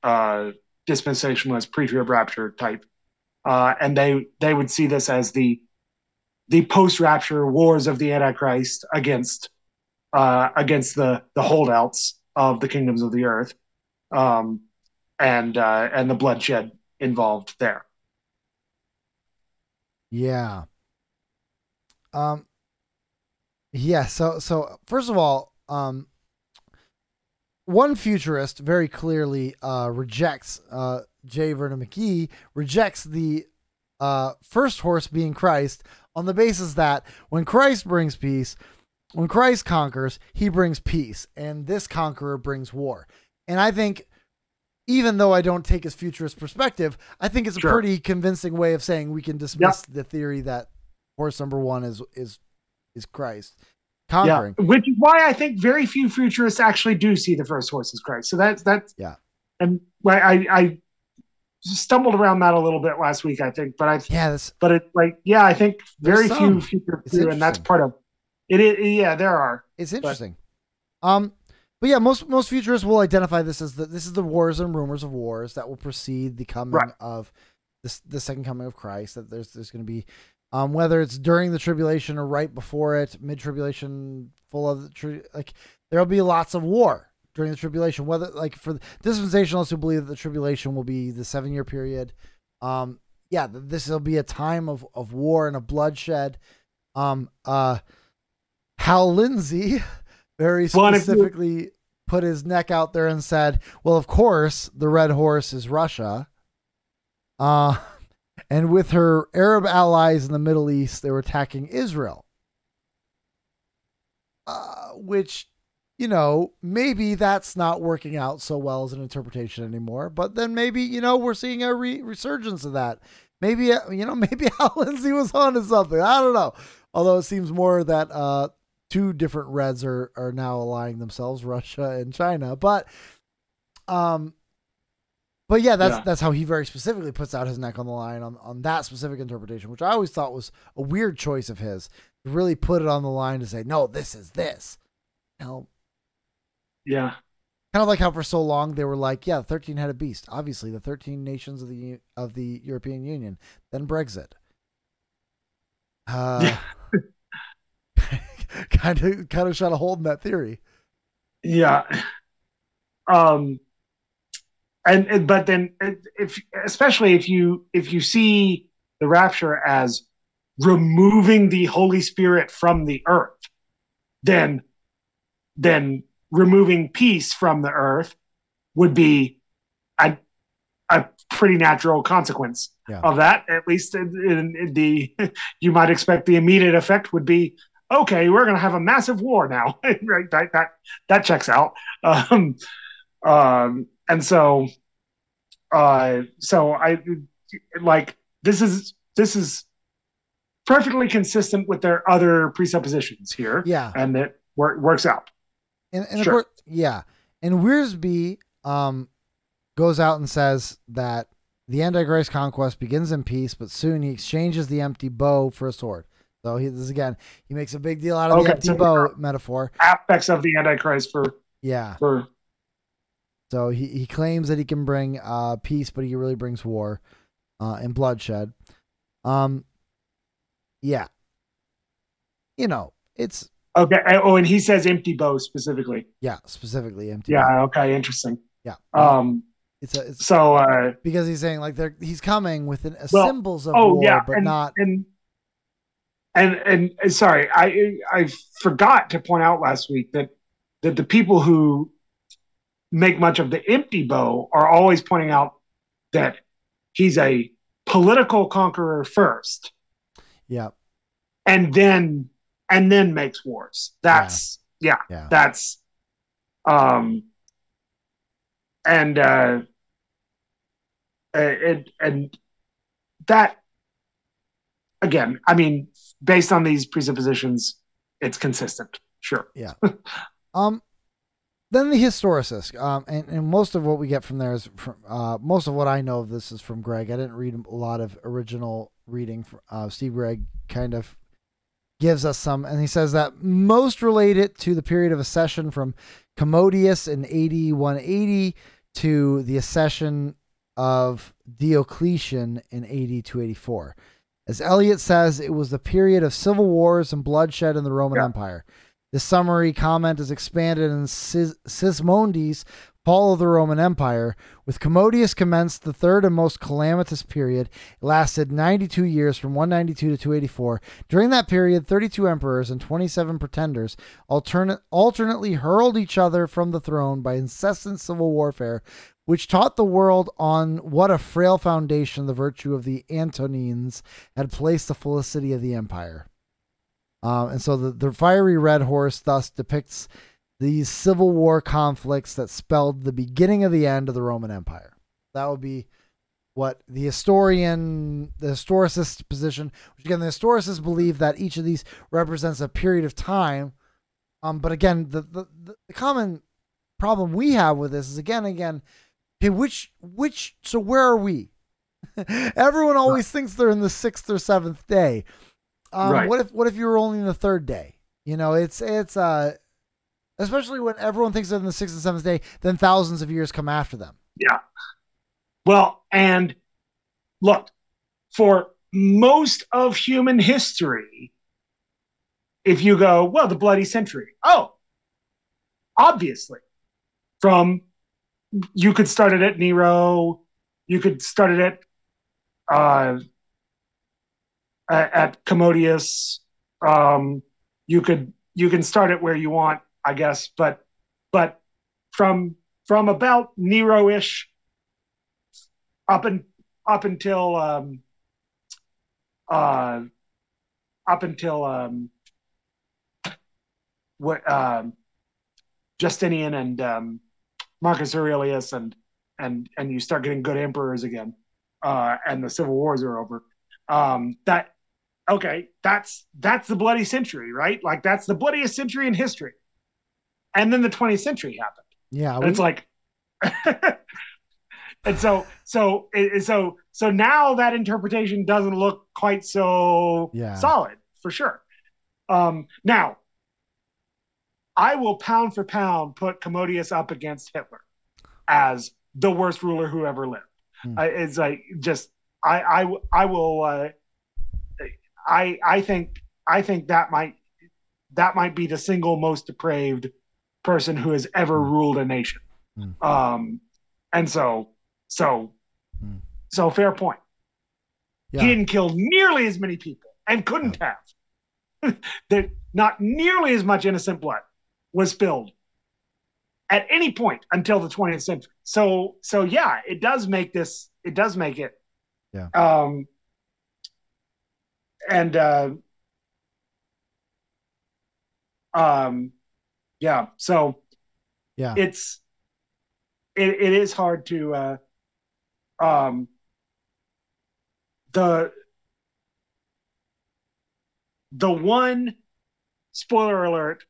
uh dispensationalist pre-trib rapture type uh and they they would see this as the the post-rapture wars of the antichrist against uh against the the holdouts of the kingdoms of the earth um and uh and the bloodshed involved there Yeah. Um yeah, so so first of all, um one futurist very clearly uh rejects uh J. Vernon McGee rejects the uh first horse being Christ on the basis that when Christ brings peace, when Christ conquers, he brings peace, and this conqueror brings war. And I think even though I don't take his futurist perspective, I think it's a Sure. pretty convincing way of saying we can dismiss the theory that horse number one is is is Christ conquering. Yeah, which is why I think very few futurists actually do see the first horse as Christ. So that's that's Yeah. and I I, I stumbled around that a little bit last week, I think, but I Yeah, that's but it's like yeah, I think very few futurists do, and that's part of it. Yeah, there are. it's interesting. um, but yeah, most most futurists will identify this as the this is the wars and rumors of wars that will precede the coming Right. of this the second coming of Christ. That there's there's going to be, um, whether it's during the tribulation or right before it, mid tribulation, full of the tri- like there'll be lots of war during the tribulation. Whether like for the dispensationalists who believe that the tribulation will be the seven year period, um, yeah, this will be a time of of war and of bloodshed. Um, uh, Hal Lindsey very Well, you- specifically put his neck out there and said, "Well, of course, the red horse is Russia." Uh, and with her Arab allies in the Middle East, they were attacking Israel. Uh, which, you know, maybe that's not working out so well as an interpretation anymore. But then maybe, you know, we're seeing a re- resurgence of that. Maybe, uh, you know, maybe Hal Lindsey was onto something. I don't know. Although it seems more that uh, two different Reds are, are now allying themselves, Russia and China. But, um, but yeah, that's Yeah. that's how he very specifically puts out his neck on the line on, on that specific interpretation, which I always thought was a weird choice of his to really put it on the line to say, no, this is this. Know, Yeah. kind of like how for so long they were like, yeah, the 13 headed beast. Obviously, the 13 nations of the of the European Union. Then Brexit. Uh, kind of kind of shot a hole in that theory. Yeah. Um and, and but then if especially if you if you see the rapture as removing the holy spirit from the earth then then removing peace from the earth would be a a pretty natural consequence Yeah. of that at least in, in, in the you might expect the immediate effect would be okay we're going to have a massive war now right that, that that checks out um um and so uh so i like this is this is perfectly consistent with their other presuppositions here Yeah. and it wor- works out And, and Sure. of course, yeah. And Wiersbe um, goes out and says that the Antichrist conquest begins in peace, but soon he exchanges the empty bow for a sword. So he, this again, he makes a big deal out of Okay, the empty so- bow metaphor. aspects of the antichrist for Yeah. for So he, he claims that he can bring uh, peace, but he really brings war uh, and bloodshed. Um, yeah. You know, it's okay oh and he says empty bow specifically yeah, specifically empty. bow. yeah okay interesting Yeah. um it's a, it's so uh because he's saying like they're he's coming with an, Well, symbols of oh war, yeah but and, not and and and and sorry i i forgot to point out last week that that the people who make much of the empty bow are always pointing out that he's a political conqueror first. Yeah. And then and then makes wars. That's yeah, yeah. That's um and uh and and that again i mean based on these presuppositions it's consistent. Sure. Yeah. um then the historicist um and, and most of what we get from there is from uh most of what i know of this is from gregg. I didn't read a lot of original reading from uh steve gregg kind of gives us some and he says that most relate it to the period of accession from commodius in 80 180 to the accession of diocletian in 80 to 84 as elliott says it was the period of civil wars and bloodshed in the roman Yeah. empire this summary comment is expanded in Sis- Sismondi's Fall of the Roman Empire. With Commodius commenced the third and most calamitous period. It lasted 92 years from 192 to 284. During that period, 32 emperors and 27 pretenders alternate, alternately hurled each other from the throne by incessant civil warfare, which taught the world on what a frail foundation the virtue of the Antonines had placed the felicity of the empire. Um, and so the, the fiery red horse thus depicts these civil war conflicts that spelled the beginning of the end of the Roman Empire. That would be what the historian, the historicist position, which again, the historicists believe that each of these represents a period of time. Um, but again, the, the, the common problem we have with this is again, again, okay, which, which, so where are we? Everyone always thinks they're in the sixth or seventh day. Um, Right. What if what if you were only in the third day? You know, it's it's uh, especially when everyone thinks they're in the sixth and seventh day, then thousands of years come after them. Yeah. Well and look for most of human history if you go well the bloody century oh obviously from you could start it at nero. You could start it at uh at, commodius. Um you could you can start it where you want i guess. But but from from about nero-ish up and up until um uh up until um what um Justinian and um, Marcus Aurelius and and and you start getting good emperors again, uh, and the civil wars are over. Um, that okay, that's that's the bloody century, right? Like that's the bloodiest century in history. And then the 20th century happened. Yeah, And it's like and so so so so now that interpretation doesn't look quite so Yeah. solid for sure um now i will pound for pound put commodius up against hitler as the worst ruler who ever lived Hmm. I it's like just i i i will uh i i think i think that might that might be the single most depraved person who has ever Hmm. ruled a nation Hmm. um, and so, so, Hmm. so fair point. yeah. He didn't kill nearly as many people and couldn't have. that not nearly as much innocent blood was filled at any point until the 20th century. So, so yeah, it does make this. It does make it. Yeah. Um. And uh. Um. Yeah. So yeah. it's it, it is hard to uh um the the one spoiler alert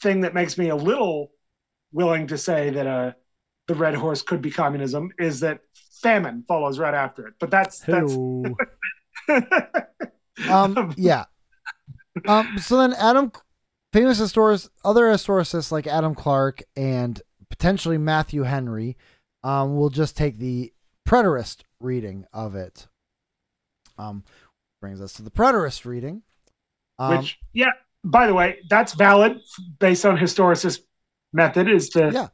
thing that makes me a little willing to say that uh the red horse could be communism is that famine follows right after it but that's that's um yeah. Um so then adam famous historians other historicists like adam clark and potentially matthew henry um will just take the preterist reading of it. Um brings us to the preterist reading. Um which yeah by the way that's valid based on historicist method is to Yeah.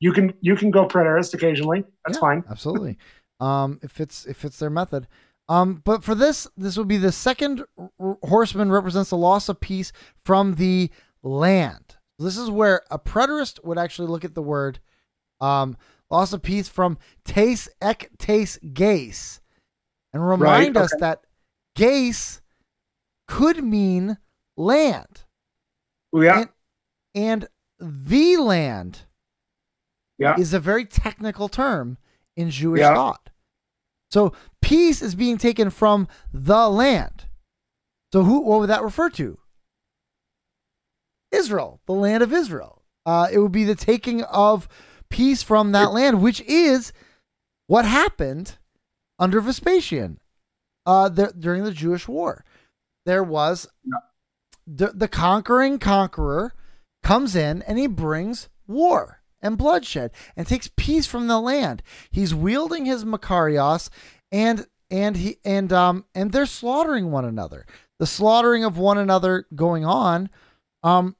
you can you can go preterist occasionally. That's Yeah. fine. absolutely. Um if it's if it's their method. Um but for this this would be the second r- horseman represents the loss of peace from the land. This is where a preterist would actually look at the word um loss of peace from tes ek tes ges and remind Right, us that ges could mean land yeah and, and the land Yeah. is a very technical term in Jewish Yeah. thought. So peace is being taken from the land. So who what would that refer to? Israel, the land of Israel. Uh, it would be the taking of peace from that land, which is what happened under Vespasian uh, the, during the Jewish War. There was the, the conquering conqueror comes in and he brings war and bloodshed and takes peace from the land. He's wielding his machaira and and he and um and they're slaughtering one another. The slaughtering of one another going on. Um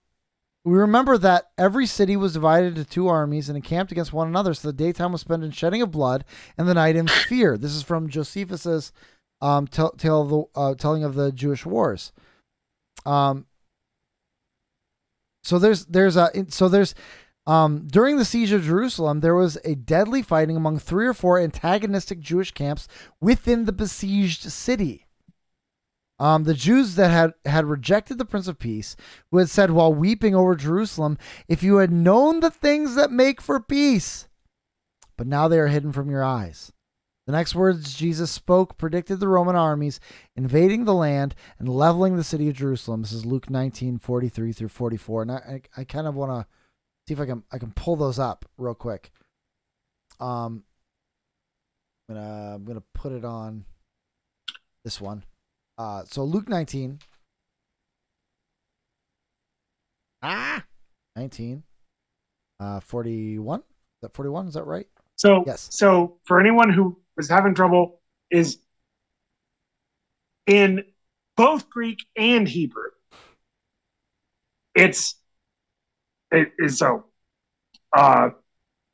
we remember that every city was divided into two armies and encamped against one another, so the daytime was spent in shedding of blood and the night in fear. This is from Josephus's um, tell, tell of the uh, telling of the Jewish wars. Um, so there's there's a so there's um, during the siege of Jerusalem there was a deadly fighting among three or four antagonistic Jewish camps within the besieged city. Um, the Jews that had had rejected the Prince of Peace, who had said while weeping over Jerusalem, "If you had known the things that make for peace," but now they are hidden from your eyes. The next words Jesus spoke predicted the Roman armies invading the land and leveling the city of Jerusalem. This is Luke 19, 43 through 44. And I, I, I kind of want to see if I can I can pull those up real quick. Um I'm gonna I'm gonna put it on this one. Uh so Luke 19. Ah 19. Uh 41? Is that 41? Is that right? So Yes. so for anyone who was having trouble is in both greek and hebrew it's it is so uh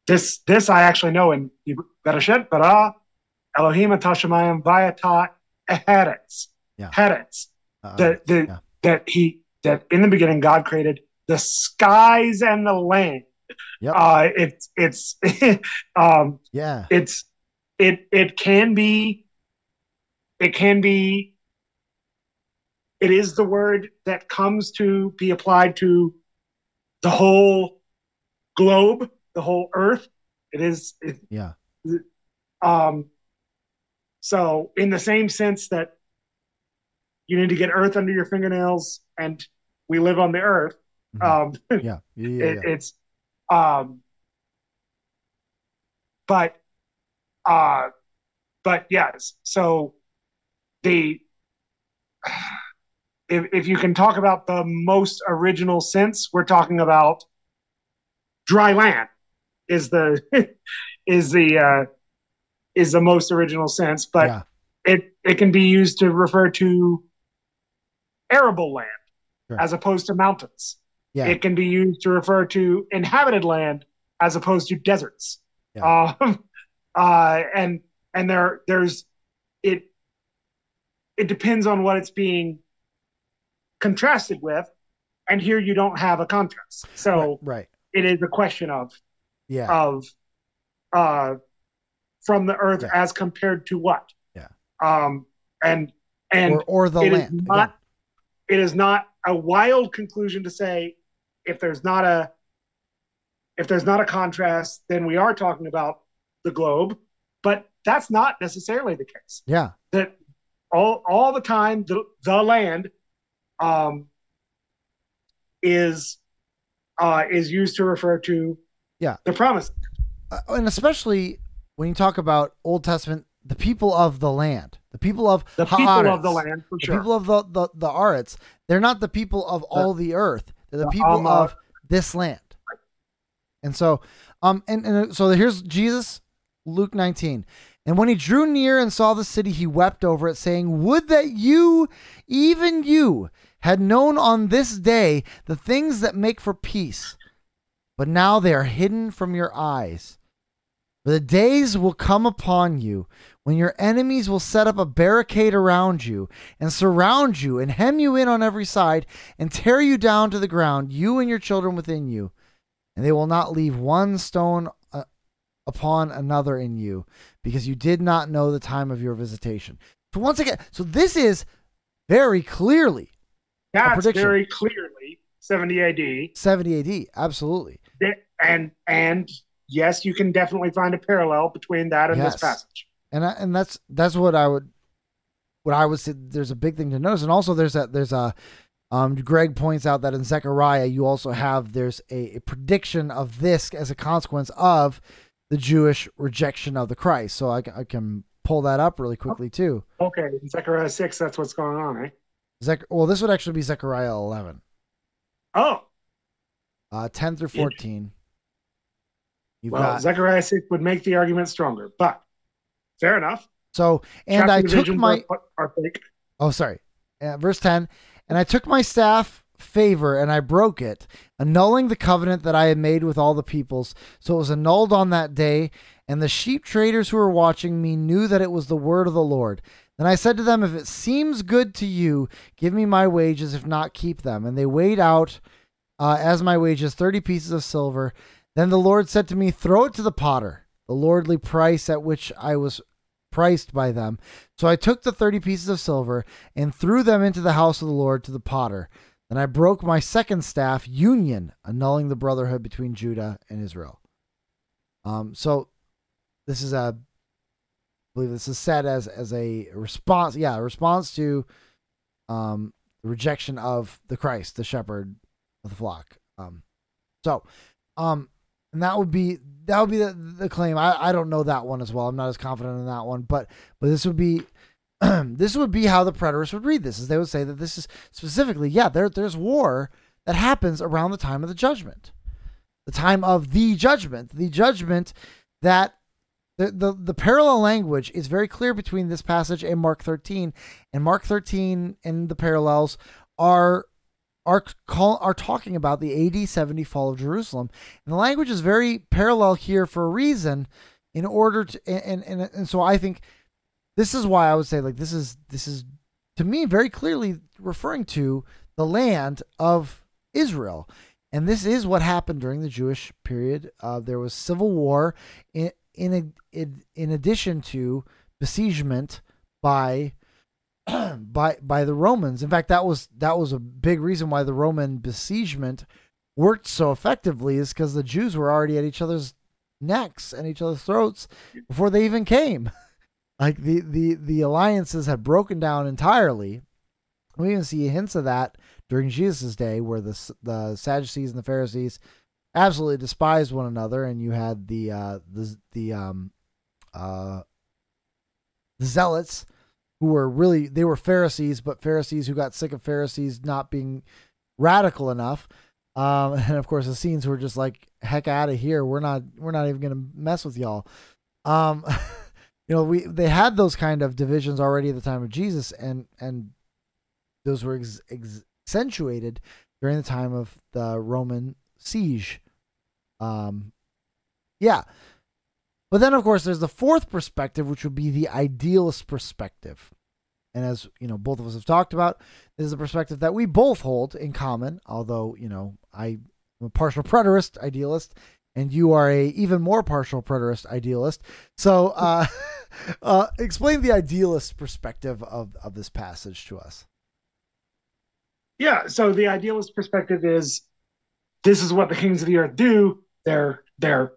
this this i actually know in hebrew Bereshit bara elohim tashamayim vayata eretz Yeah. Eretz. Uh, that the, yeah. that he that in the beginning God created the skies and the land. Yep. Uh, it's it's um, yeah. it's it it can be it can be it is the word that comes to be applied to the whole globe, the whole Earth. It is. It, Yeah. um, so, in the same sense that you need to get Earth under your fingernails, and we live on the Earth. Mhm. Um, yeah. Yeah. Yeah. it, yeah. it's um but uh but yes so the if, if you can talk about the most original sense we're talking about dry land is the is the uh is the most original sense but yeah. it it can be used to refer to arable land Sure. as opposed to mountains Yeah. it can be used to refer to inhabited land as opposed to deserts. Yeah. Um, uh, and and there there's it it depends on what it's being contrasted with, and here you don't have a contrast. So right. right. it is a question of Yeah. of uh, from the earth Yeah. as compared to what? Yeah. Um, and and or or the it is land. not it is not a wild conclusion to say if there's not a if there's not a contrast then we are talking about the globe but that's not necessarily the case Yeah. that all all the time the, the land um is uh is used to refer to Yeah. the promise Uh, and especially when you talk about Old Testament, the people of the land, the people of the people Haaretz, of the land for the sure people of the the the Aretz, they're not the people of all the earth. They're the people of this land. And so, um, and, and so here's Jesus, Luke 19. And when he drew near and saw the city, he wept over it, saying, Would that you, even you, had known on this day the things that make for peace, but now they are hidden from your eyes. For the days will come upon you when your enemies will set up a barricade around you and surround you and hem you in on every side and tear you down to the ground, you and your children within you. And they will not leave one stone uh, upon another in you because you did not know the time of your visitation. So, once again, so this is very clearly that's very clearly 70 AD 70 AD. Absolutely. And and yes, you can definitely find a parallel between that and Yes. this passage. And I, and that's that's what I would what I would say. There's a big thing to notice, and also there's a there's a um, Gregg points out that in Zechariah you also have there's a, a prediction of this as a consequence of the Jewish rejection of the Christ. So I, I can pull that up really quickly too. Okay, in Zechariah six, that's what's going on, right? Zech, well, this would actually be Zechariah 11, Oh, uh, 10 through 14. You've well, got Zechariah six would make the argument stronger, but fair enough. so, and Chapter I took my are, are. Oh, sorry. Uh, verse 10 And I took my staff favor and I broke it, annulling the covenant that I had made with all the peoples. So it was annulled on that day. And the sheep traders who were watching me knew that it was the word of the Lord. Then I said to them, If it seems good to you, give me my wages, if not, keep them. And they weighed out uh, as my wages 30 pieces of silver. Then the Lord said to me, Throw it to the potter, the lordly price at which I was priced by them. So I took the 30 pieces of silver and threw them into the house of the Lord to the potter. Then I broke my second staff, union, annulling the brotherhood between Judah and Israel. Um, so this is a, I believe this is said as as a response, yeah, a response to um, the rejection of the Christ, the shepherd of the flock. Um, so, um, and that would be that would be the, the claim. I, I don't know that one as well. I'm not as confident in that one, but but this would be this would be how the preterists would read this, is they would say that this is specifically, yeah, there there's war that happens around the time of the judgment, the time of the judgment, the judgment that the, the, the parallel language is very clear between this passage and Mark 13, and Mark 13 and the parallels are are call, are talking about the AD 70 fall of Jerusalem, and the language is very parallel here for a reason. In order to, and and and so I think this is why I would say like this is this is to me very clearly referring to the land of Israel. And this is what happened during the Jewish period. Uh, there was civil war in in, a, in in addition to besiegement by by by the Romans. In fact, that was that was a big reason why the Roman besiegement worked so effectively is because the Jews were already at each other's necks and each other's throats before they even came. like the the the alliances had broken down entirely. We even see hints of that during Jesus' day, where the the Sadducees and the Pharisees absolutely despised one another, and you had the uh, the the um uh the zealots who were really they were Pharisees, but Pharisees who got sick of Pharisees not being radical enough. Um, and of course, the Essenes were just like, "Heck out of here! We're not, we're not even gonna mess with y'all." Um, you know, we they had those kind of divisions already at the time of Jesus, and and those were ex- ex- accentuated during the time of the Roman siege. Um, yeah, but then of course there's the fourth perspective, which would be the idealist perspective. And as you know, both of us have talked about, this is a perspective that we both hold in common. Although you know, I'm a partial preterist idealist, and you are a even more partial preterist idealist. So, uh, uh, explain the idealist perspective of of this passage to us. Yeah. So the idealist perspective is, this is what the kings of the earth do. They're they're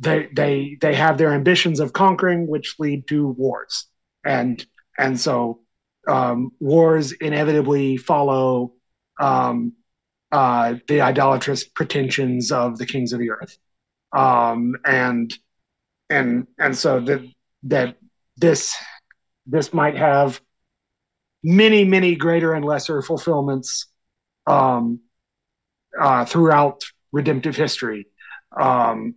they they they have their ambitions of conquering, which lead to wars, and and so um, wars inevitably follow um, uh, the idolatrous pretensions of the kings of the earth, um, and and and so that that this this might have many many greater and lesser fulfillments um, uh, throughout redemptive history, um,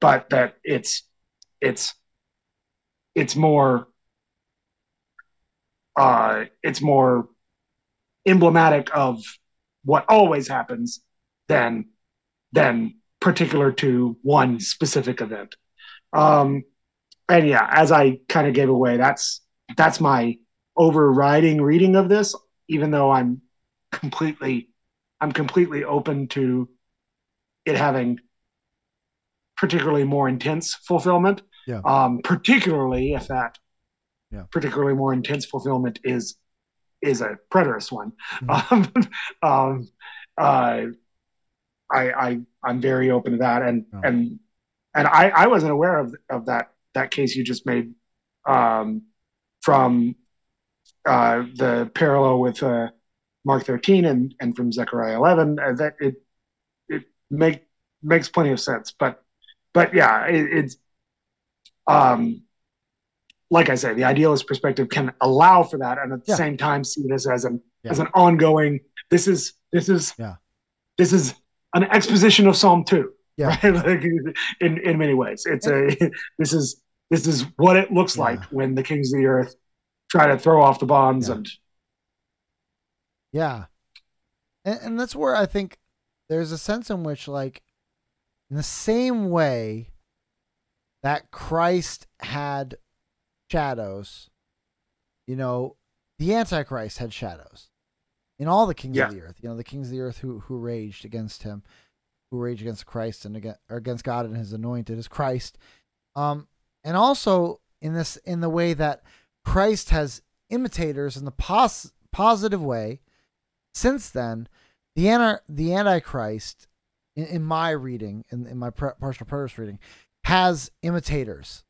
but that it's it's it's more uh, it's more emblematic of what always happens than than particular to one specific event. Um, and yeah, as I kind of gave away, that's that's my overriding reading of this. Even though I'm completely, I'm completely open to it having particularly more intense fulfillment. Yeah. Um, particularly if that yeah. particularly more intense fulfillment is is a preterist one. Mhm. Um, um, uh, I, I I'm very open to that, and Oh. and and I, I wasn't aware of of that that case you just made um, from uh, the parallel with uh, Mark 13 and and from Zechariah 11. Uh, that it it make makes plenty of sense, but but yeah, it, it's um like I say, the idealist perspective can allow for that, and at the Yeah. same time see this as an Yeah. as an ongoing. This is this is Yeah. this is an exposition of Psalm two, Yeah. right? like, in in many ways, it's a this is this is what it looks Yeah. like when the kings of the earth try to throw off the bonds Yeah. and Yeah. And, and that's where I think there's a sense in which, like, in the same way that Christ had shadows, you know, the Antichrist had shadows in all the kings Yeah. of the earth. You know, the kings of the earth who, who raged against him, who raged against Christ and against, or against God and his anointed as Christ. Um, and also in this, in the way that Christ has imitators in the pos- positive way since then, the anti- the Antichrist, in, in my reading, in, in my pre- partial preterist reading, has imitators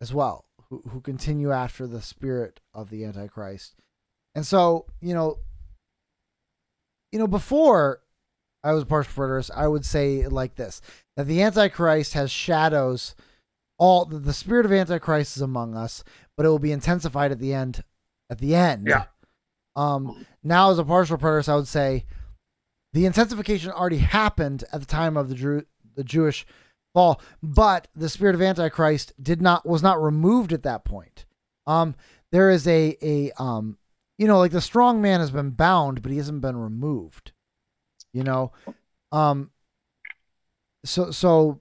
as well who, who continue after the spirit of the Antichrist. And so, you know, you know, before I was a partial preterist, I would say like this that the Antichrist has shadows. All the, the spirit of Antichrist is among us, but it will be intensified at the end. At the end, Yeah. Um, now, as a partial preterist, I would say the intensification already happened at the time of the Jew, the Jewish fall, but the spirit of Antichrist did not was not removed at that point. Um, there is a a um, you know, like the strong man has been bound, but he hasn't been removed. You know, um, so so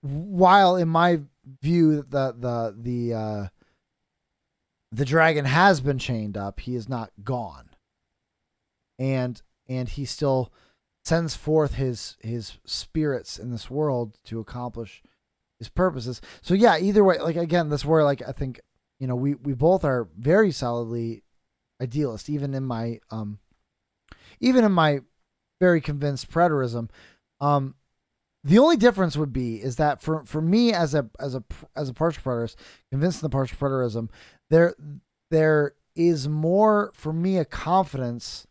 while in my view the the the uh the dragon has been chained up he is not gone and and he still sends forth his his spirits in this world to accomplish his purposes so yeah either way like again that's where like i think you know we we both are very solidly idealist even in my um even in my very convinced preterism. Um, the only difference would be is that for for me as a as a as a partial preterist, convinced in the partial preterism, there there is more for me a confidence.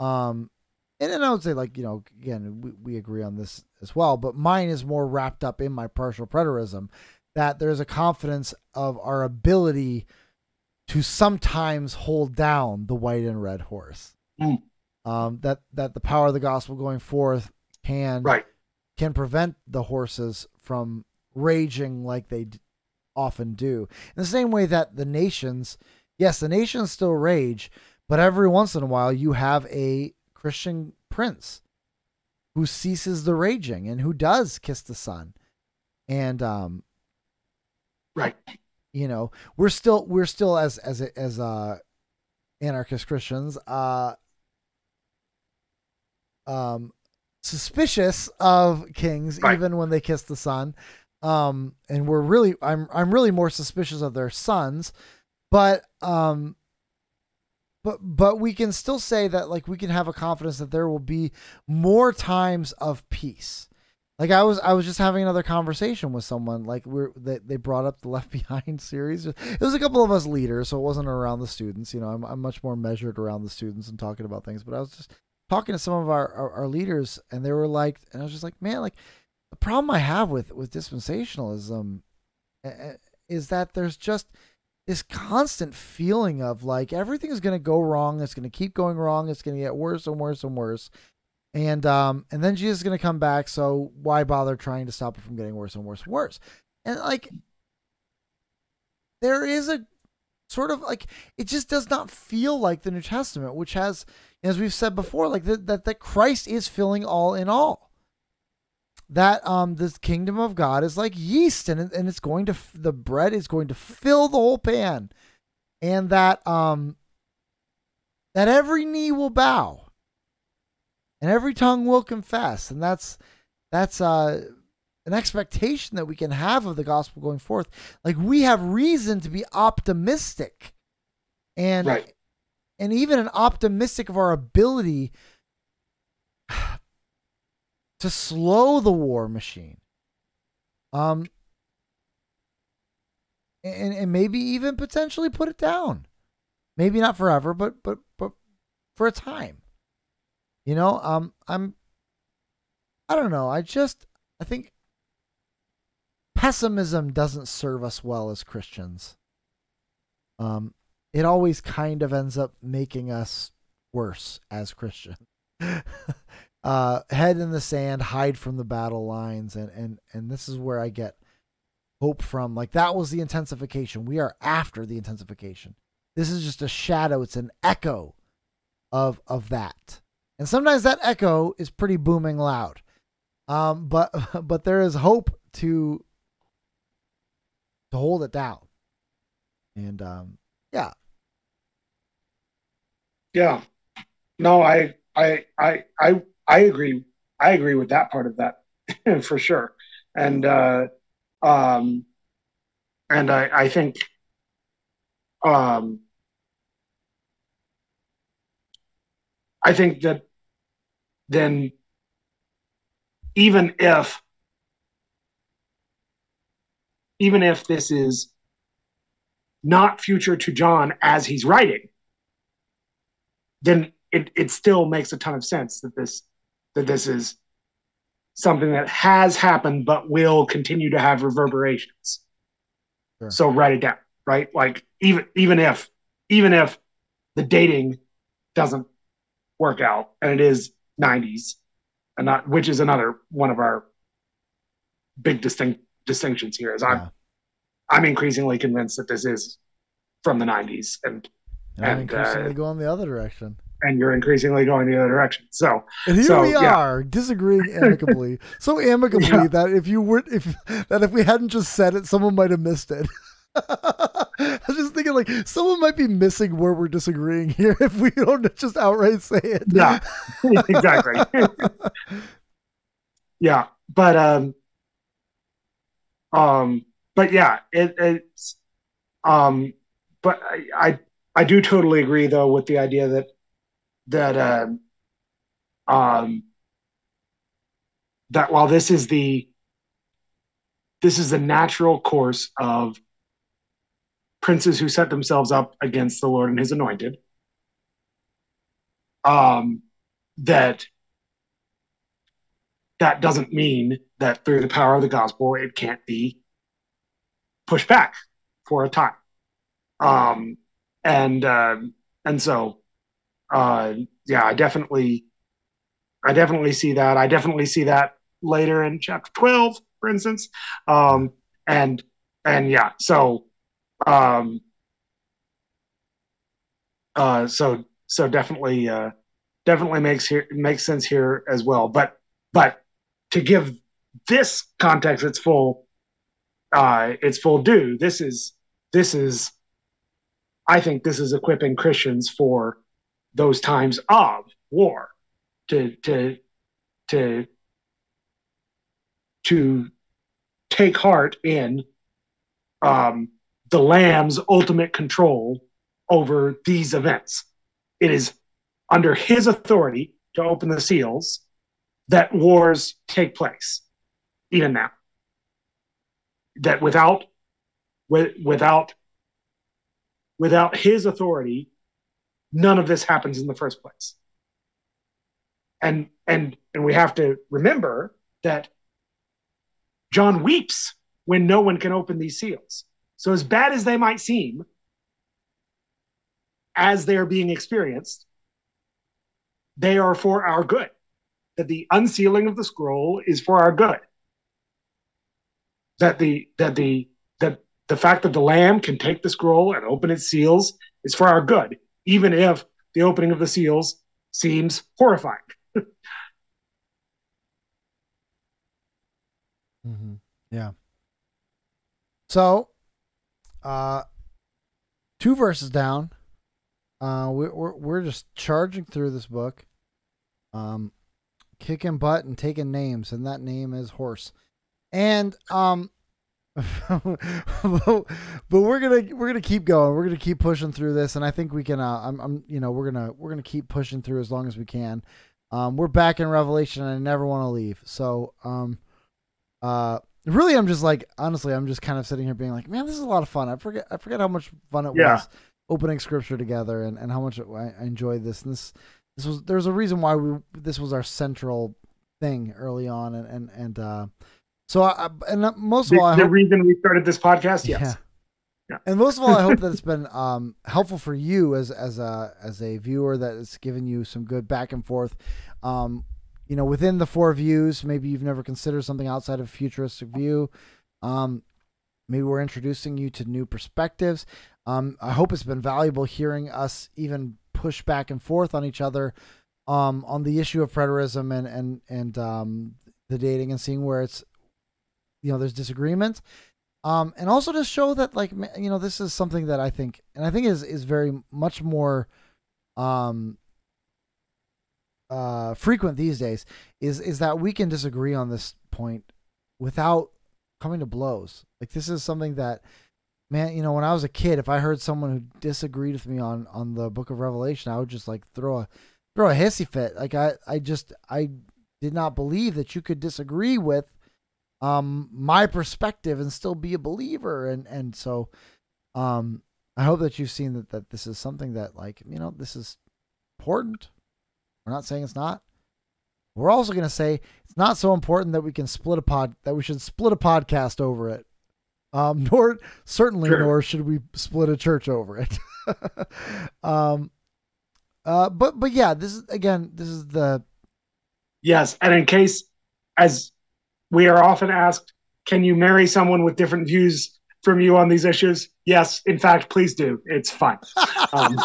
Um, and then I would say like you know again we, we agree on this as well, but mine is more wrapped up in my partial preterism that there's a confidence of our ability to sometimes hold down the white and red horse. Mm. Um, that that the power of the gospel going forth can Right. can prevent the horses from raging like they d- often do. In the same way that the nations, yes, the nations still rage, but every once in a while you have a Christian prince who ceases the raging and who does kiss the Son. And um Right. you know, we're still we're still as as as uh anarchist Christians uh um suspicious of kings Right. even when they kiss the Son. Um and we're really I'm I'm really more suspicious of their sons, but um but but we can still say that like we can have a confidence that there will be more times of peace. Like I was I was just having another conversation with someone like we're they, they brought up the Left Behind series. It was a couple of us leaders, so it wasn't around the students. You know, I'm I'm much more measured around the students and talking about things. But I was just talking to some of our, our, our leaders and they were like and I was just like, man, like the problem I have with with dispensationalism uh, uh, is that there's just this constant feeling of like everything is going to go wrong. It's going to keep going wrong. It's going to get worse and worse and worse. And um and then Jesus is going to come back. So why bother trying to stop it from getting worse and worse and worse? And like there is a sort of like it just does not feel like the New Testament, which has, as we've said before, like that that, that Christ is filling all in all. That um the kingdom of God is like yeast, and and it's going to the bread is going to fill the whole pan, and that um that every knee will bow, and every tongue will confess, and that's that's uh an expectation that we can have of the gospel going forth. Like we have reason to be optimistic, and Right. and even an optimistic of our ability to slow the war machine. Um and, and maybe even potentially put it down. Maybe not forever, but but but for a time. You know, um I'm I don't know. I just I think pessimism doesn't serve us well as Christians. Um it always kind of ends up making us worse as Christians. uh, head in the sand, hide from the battle lines, and and and this is where I get hope from. Like that was the intensification. We are after the intensification. This is just a shadow. It's an echo of of that, and sometimes that echo is pretty booming loud. Um, but but there is hope to to hold it down, and um, yeah, Yeah. No, I I I I I agree. I agree with that part of that for sure. And uh um and I I think um I think that then even if even if this is not future to John as he's writing, then it, it still makes a ton of sense that this that this is something that has happened but will continue to have reverberations. Sure. So write it down, right? Like even even if even if the dating doesn't work out and it is 90s and not which is another one of our big distinct distinctions here is I'm I'm increasingly convinced that this is from the 90s and and I'm uh, increasingly going the other direction. And you're increasingly going the other direction. So And here So, we yeah. are disagreeing amicably, so amicably Yeah. that if you were if that if we hadn't just said it, someone might have missed it. I was just thinking like someone might be missing where we're disagreeing here if we don't just outright say it. Yeah. exactly. yeah, but um, um, but yeah, it, it's um, but I, I I do totally agree though with the idea that that um, um, that while this is the this is the natural course of princes who set themselves up against the Lord and His anointed, um, that that doesn't mean that through the power of the gospel it can't be pushed back for a time. Um, and uh, and so uh, yeah, I definitely I definitely see that. I definitely see that later in chapter 12, for instance. Um, and and yeah, so um, uh, so so definitely uh, definitely makes here makes sense here as well. But but to give this context its full uh, its full due, this is this is I think this is equipping Christians for those times of war to to to to take heart in um, the Lamb's ultimate control over these events. It is under his authority to open the seals that wars take place, even now. That without without without his authority, none of this happens in the first place. And and and we have to remember that John weeps when no one can open these seals. So, as bad as they might seem, as they are being experienced, they are for our good. That the unsealing of the scroll is for our good. That the that the that the fact that the Lamb can take the scroll and open its seals is for our good, even if the opening of the seals seems horrifying. mm-hmm. Yeah. So, uh, two verses down, uh, we, we're we're just charging through this book, um, kicking butt and taking names, and that name is horse, and um. but we're gonna we're gonna keep going. We're gonna keep pushing through this, and I think we can. Uh, I'm, I'm, you know, we're gonna we're gonna keep pushing through as long as we can. Um, we're back in Revelation, and I never want to leave. So, um, uh, really i'm just like honestly i'm just kind of sitting here being like man this is a lot of fun i forget i forget how much fun it yeah. was opening scripture together and, and how much I, enjoyed this and this this was there's a reason why we this was our central thing early on and and and uh so i and most of all I the hope, reason we started this podcast yes yeah. yeah. And most of all, I hope that it's been um, helpful for you as as a as a viewer that it's given you some good back and forth. Um, you know, within the four views, maybe you've never considered something outside of futuristic view. Um, maybe we're introducing you to new perspectives. Um, I hope it's been valuable hearing us even push back and forth on each other um, on the issue of preterism and and and um, the dating and seeing where it's you know there's disagreement. Um, and also to show that like you know this is something that I think and I think is is very much more um uh, frequent these days is is that we can disagree on this point without coming to blows. Like this is something that, man, you know, when I was a kid, if I heard someone who disagreed with me on on the Book of Revelation, I would just like throw a throw a hissy fit. Like I I just I did not believe that you could disagree with um my perspective and still be a believer and and so um I hope that you've seen that that this is something that like you know this is important we're not saying it's not. We're also going to say it's not so important that we can split a pod that we should split a podcast over it. Um, nor certainly sure. nor should we split a church over it. um, uh, but but yeah, this is again, this is the yes, and in case as we are often asked, can you marry someone with different views from you on these issues? Yes, in fact, please do. It's fun. Um,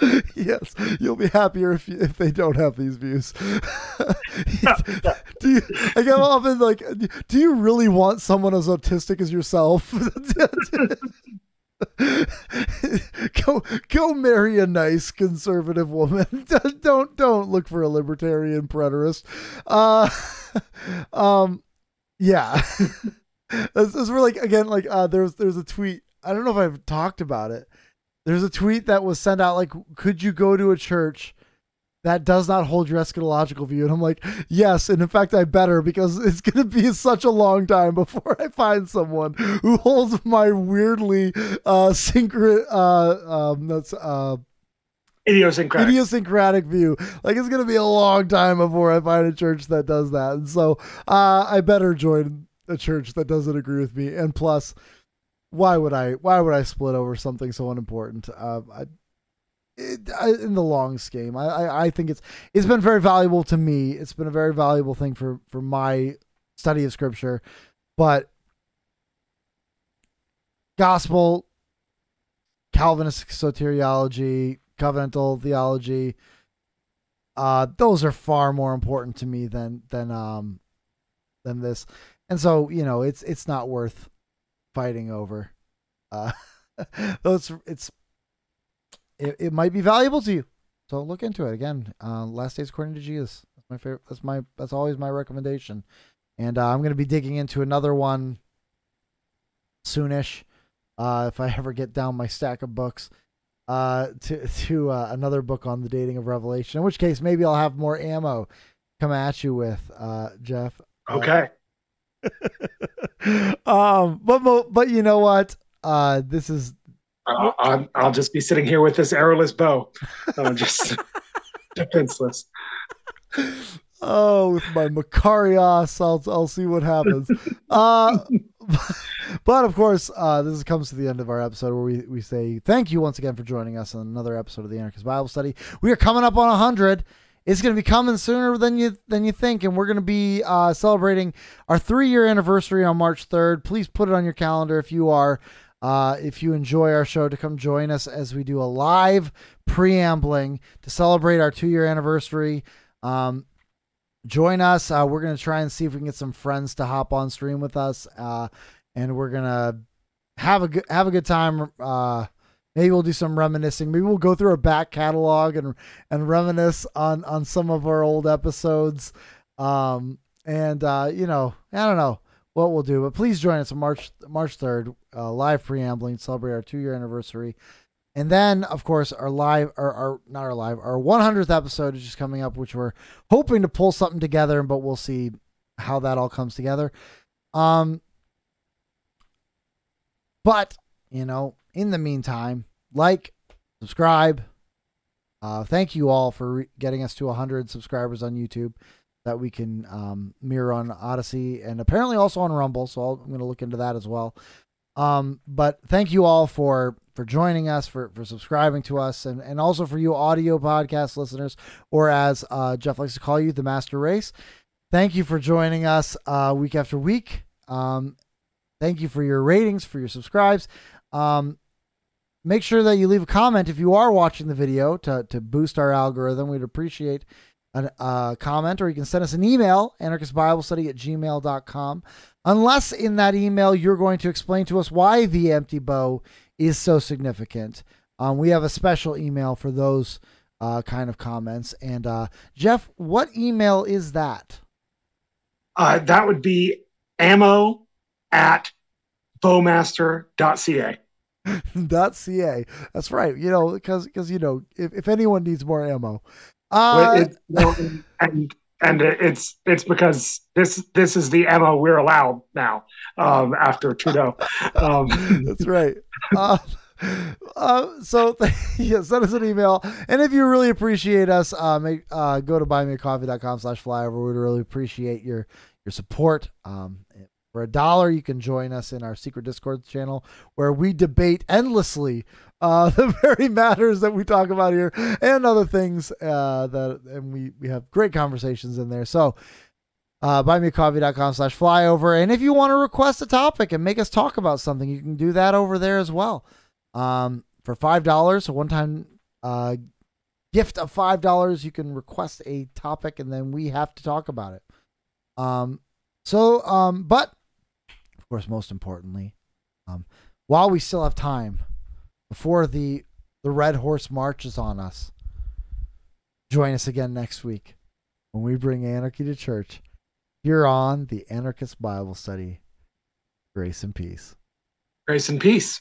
yes, you'll be happier if you, if they don't have these views. do you? I get often like, do you really want someone as autistic as yourself? go go marry a nice conservative woman. don't don't look for a libertarian preterist. Uh, um, yeah. As, as we're like again, like uh, there's there's a tweet. I don't know if I've talked about it there's a tweet that was sent out like, could you go to a church that does not hold your eschatological view? And I'm like, yes, and in fact, I better because it's gonna be such a long time before I find someone who holds my weirdly uh synchro uh um that's uh Idiosyncratic. idiosyncratic view. Like it's gonna be a long time before I find a church that does that. And so uh, I better join a church that doesn't agree with me. And plus, why would I? Why would I split over something so unimportant? Uh, I, it, I, in the long scheme, I, I I think it's it's been very valuable to me. It's been a very valuable thing for for my study of scripture, but gospel, Calvinist soteriology, covenantal theology, uh, those are far more important to me than than um than this. And so, you know, it's it's not worth fighting over. Uh those it's it, it might be valuable to you. So look into it again. Uh, Last Days According to Jesus. That's my favorite. That's my. That's always my recommendation. And uh, I'm going to be digging into another one soonish. Uh, if I ever get down my stack of books, uh, to to uh, another book on the dating of Revelation. In which case, maybe I'll have more ammo come at you with, uh, Jeff. Okay. um, but but you know what? Uh, this is I'll, I'll just be sitting here with this arrowless bow. I'm just defenseless. oh with my machairas. I'll I'll see what happens. uh, but of course, uh, this comes to the end of our episode where we we say thank you once again for joining us on another episode of the Anarchist Bible Study. We are coming up on hundred. It's going to be coming sooner than you than you think, and we're going to be uh, celebrating our three year anniversary on March third. Please put it on your calendar if you are. Uh, if you enjoy our show, to come join us as we do a live preambling to celebrate our two year anniversary. Um, join us. Uh, we're going to try and see if we can get some friends to hop on stream with us. Uh, and we're going to have a good, have a good time. Uh, maybe we'll do some reminiscing. Maybe we'll go through our back catalog and, and reminisce on, on some of our old episodes. Um, and, uh, you know, I don't know what we'll do, but please join us on March, March 3rd, uh, live preambling, celebrate our two year anniversary. And then, of course, our live, or our not our live, our 100th episode is just coming up, which we're hoping to pull something together, but we'll see how that all comes together. Um, but you know, in the meantime, like, subscribe. Uh, thank you all for re- getting us to 100 subscribers on YouTube that we can um, mirror on Odysee and apparently also on Rumble. So I'll, I'm going to look into that as well. Um, but thank you all for for joining us, for for subscribing to us, and and also for you audio podcast listeners, or as uh, Jeff likes to call you, the Master Race. Thank you for joining us uh, week after week. Um, thank you for your ratings, for your subscribes. Um, make sure that you leave a comment if you are watching the video to to boost our algorithm. We'd appreciate a uh, comment, or you can send us an email, anarchistbiblestudy at gmail.com. Unless in that email you're going to explain to us why the empty bow is so significant. Um, we have a special email for those uh, kind of comments. And uh, Jeff, what email is that? Uh, that would be ammo at bowmaster.ca. .ca. That's right. You know, because because you know, if, if anyone needs more ammo, uh, It- no, and and it's it's because this this is the ammo we're allowed now um, after Trudeau. Um, That's right. Uh, uh, so yeah, send us an email, and if you really appreciate us, uh, make uh, go to buymeacoffee.com slash flyover. We'd really appreciate your your support. Um, for a dollar, you can join us in our secret Discord channel where we debate endlessly uh, the very matters that we talk about here and other things uh, that, and we we have great conversations in there. So uh, buymeacoffee.com slash flyover. And if you want to request a topic and make us talk about something, you can do that over there as well. Um, for $5, a one time uh, gift of $5, you can request a topic and then we have to talk about it. Um, so, um, but of course, most importantly, um, while we still have time before the the red horse marches on us, join us again next week when we bring anarchy to church here on the Anarchist Bible Study. Grace and peace. grace and peace.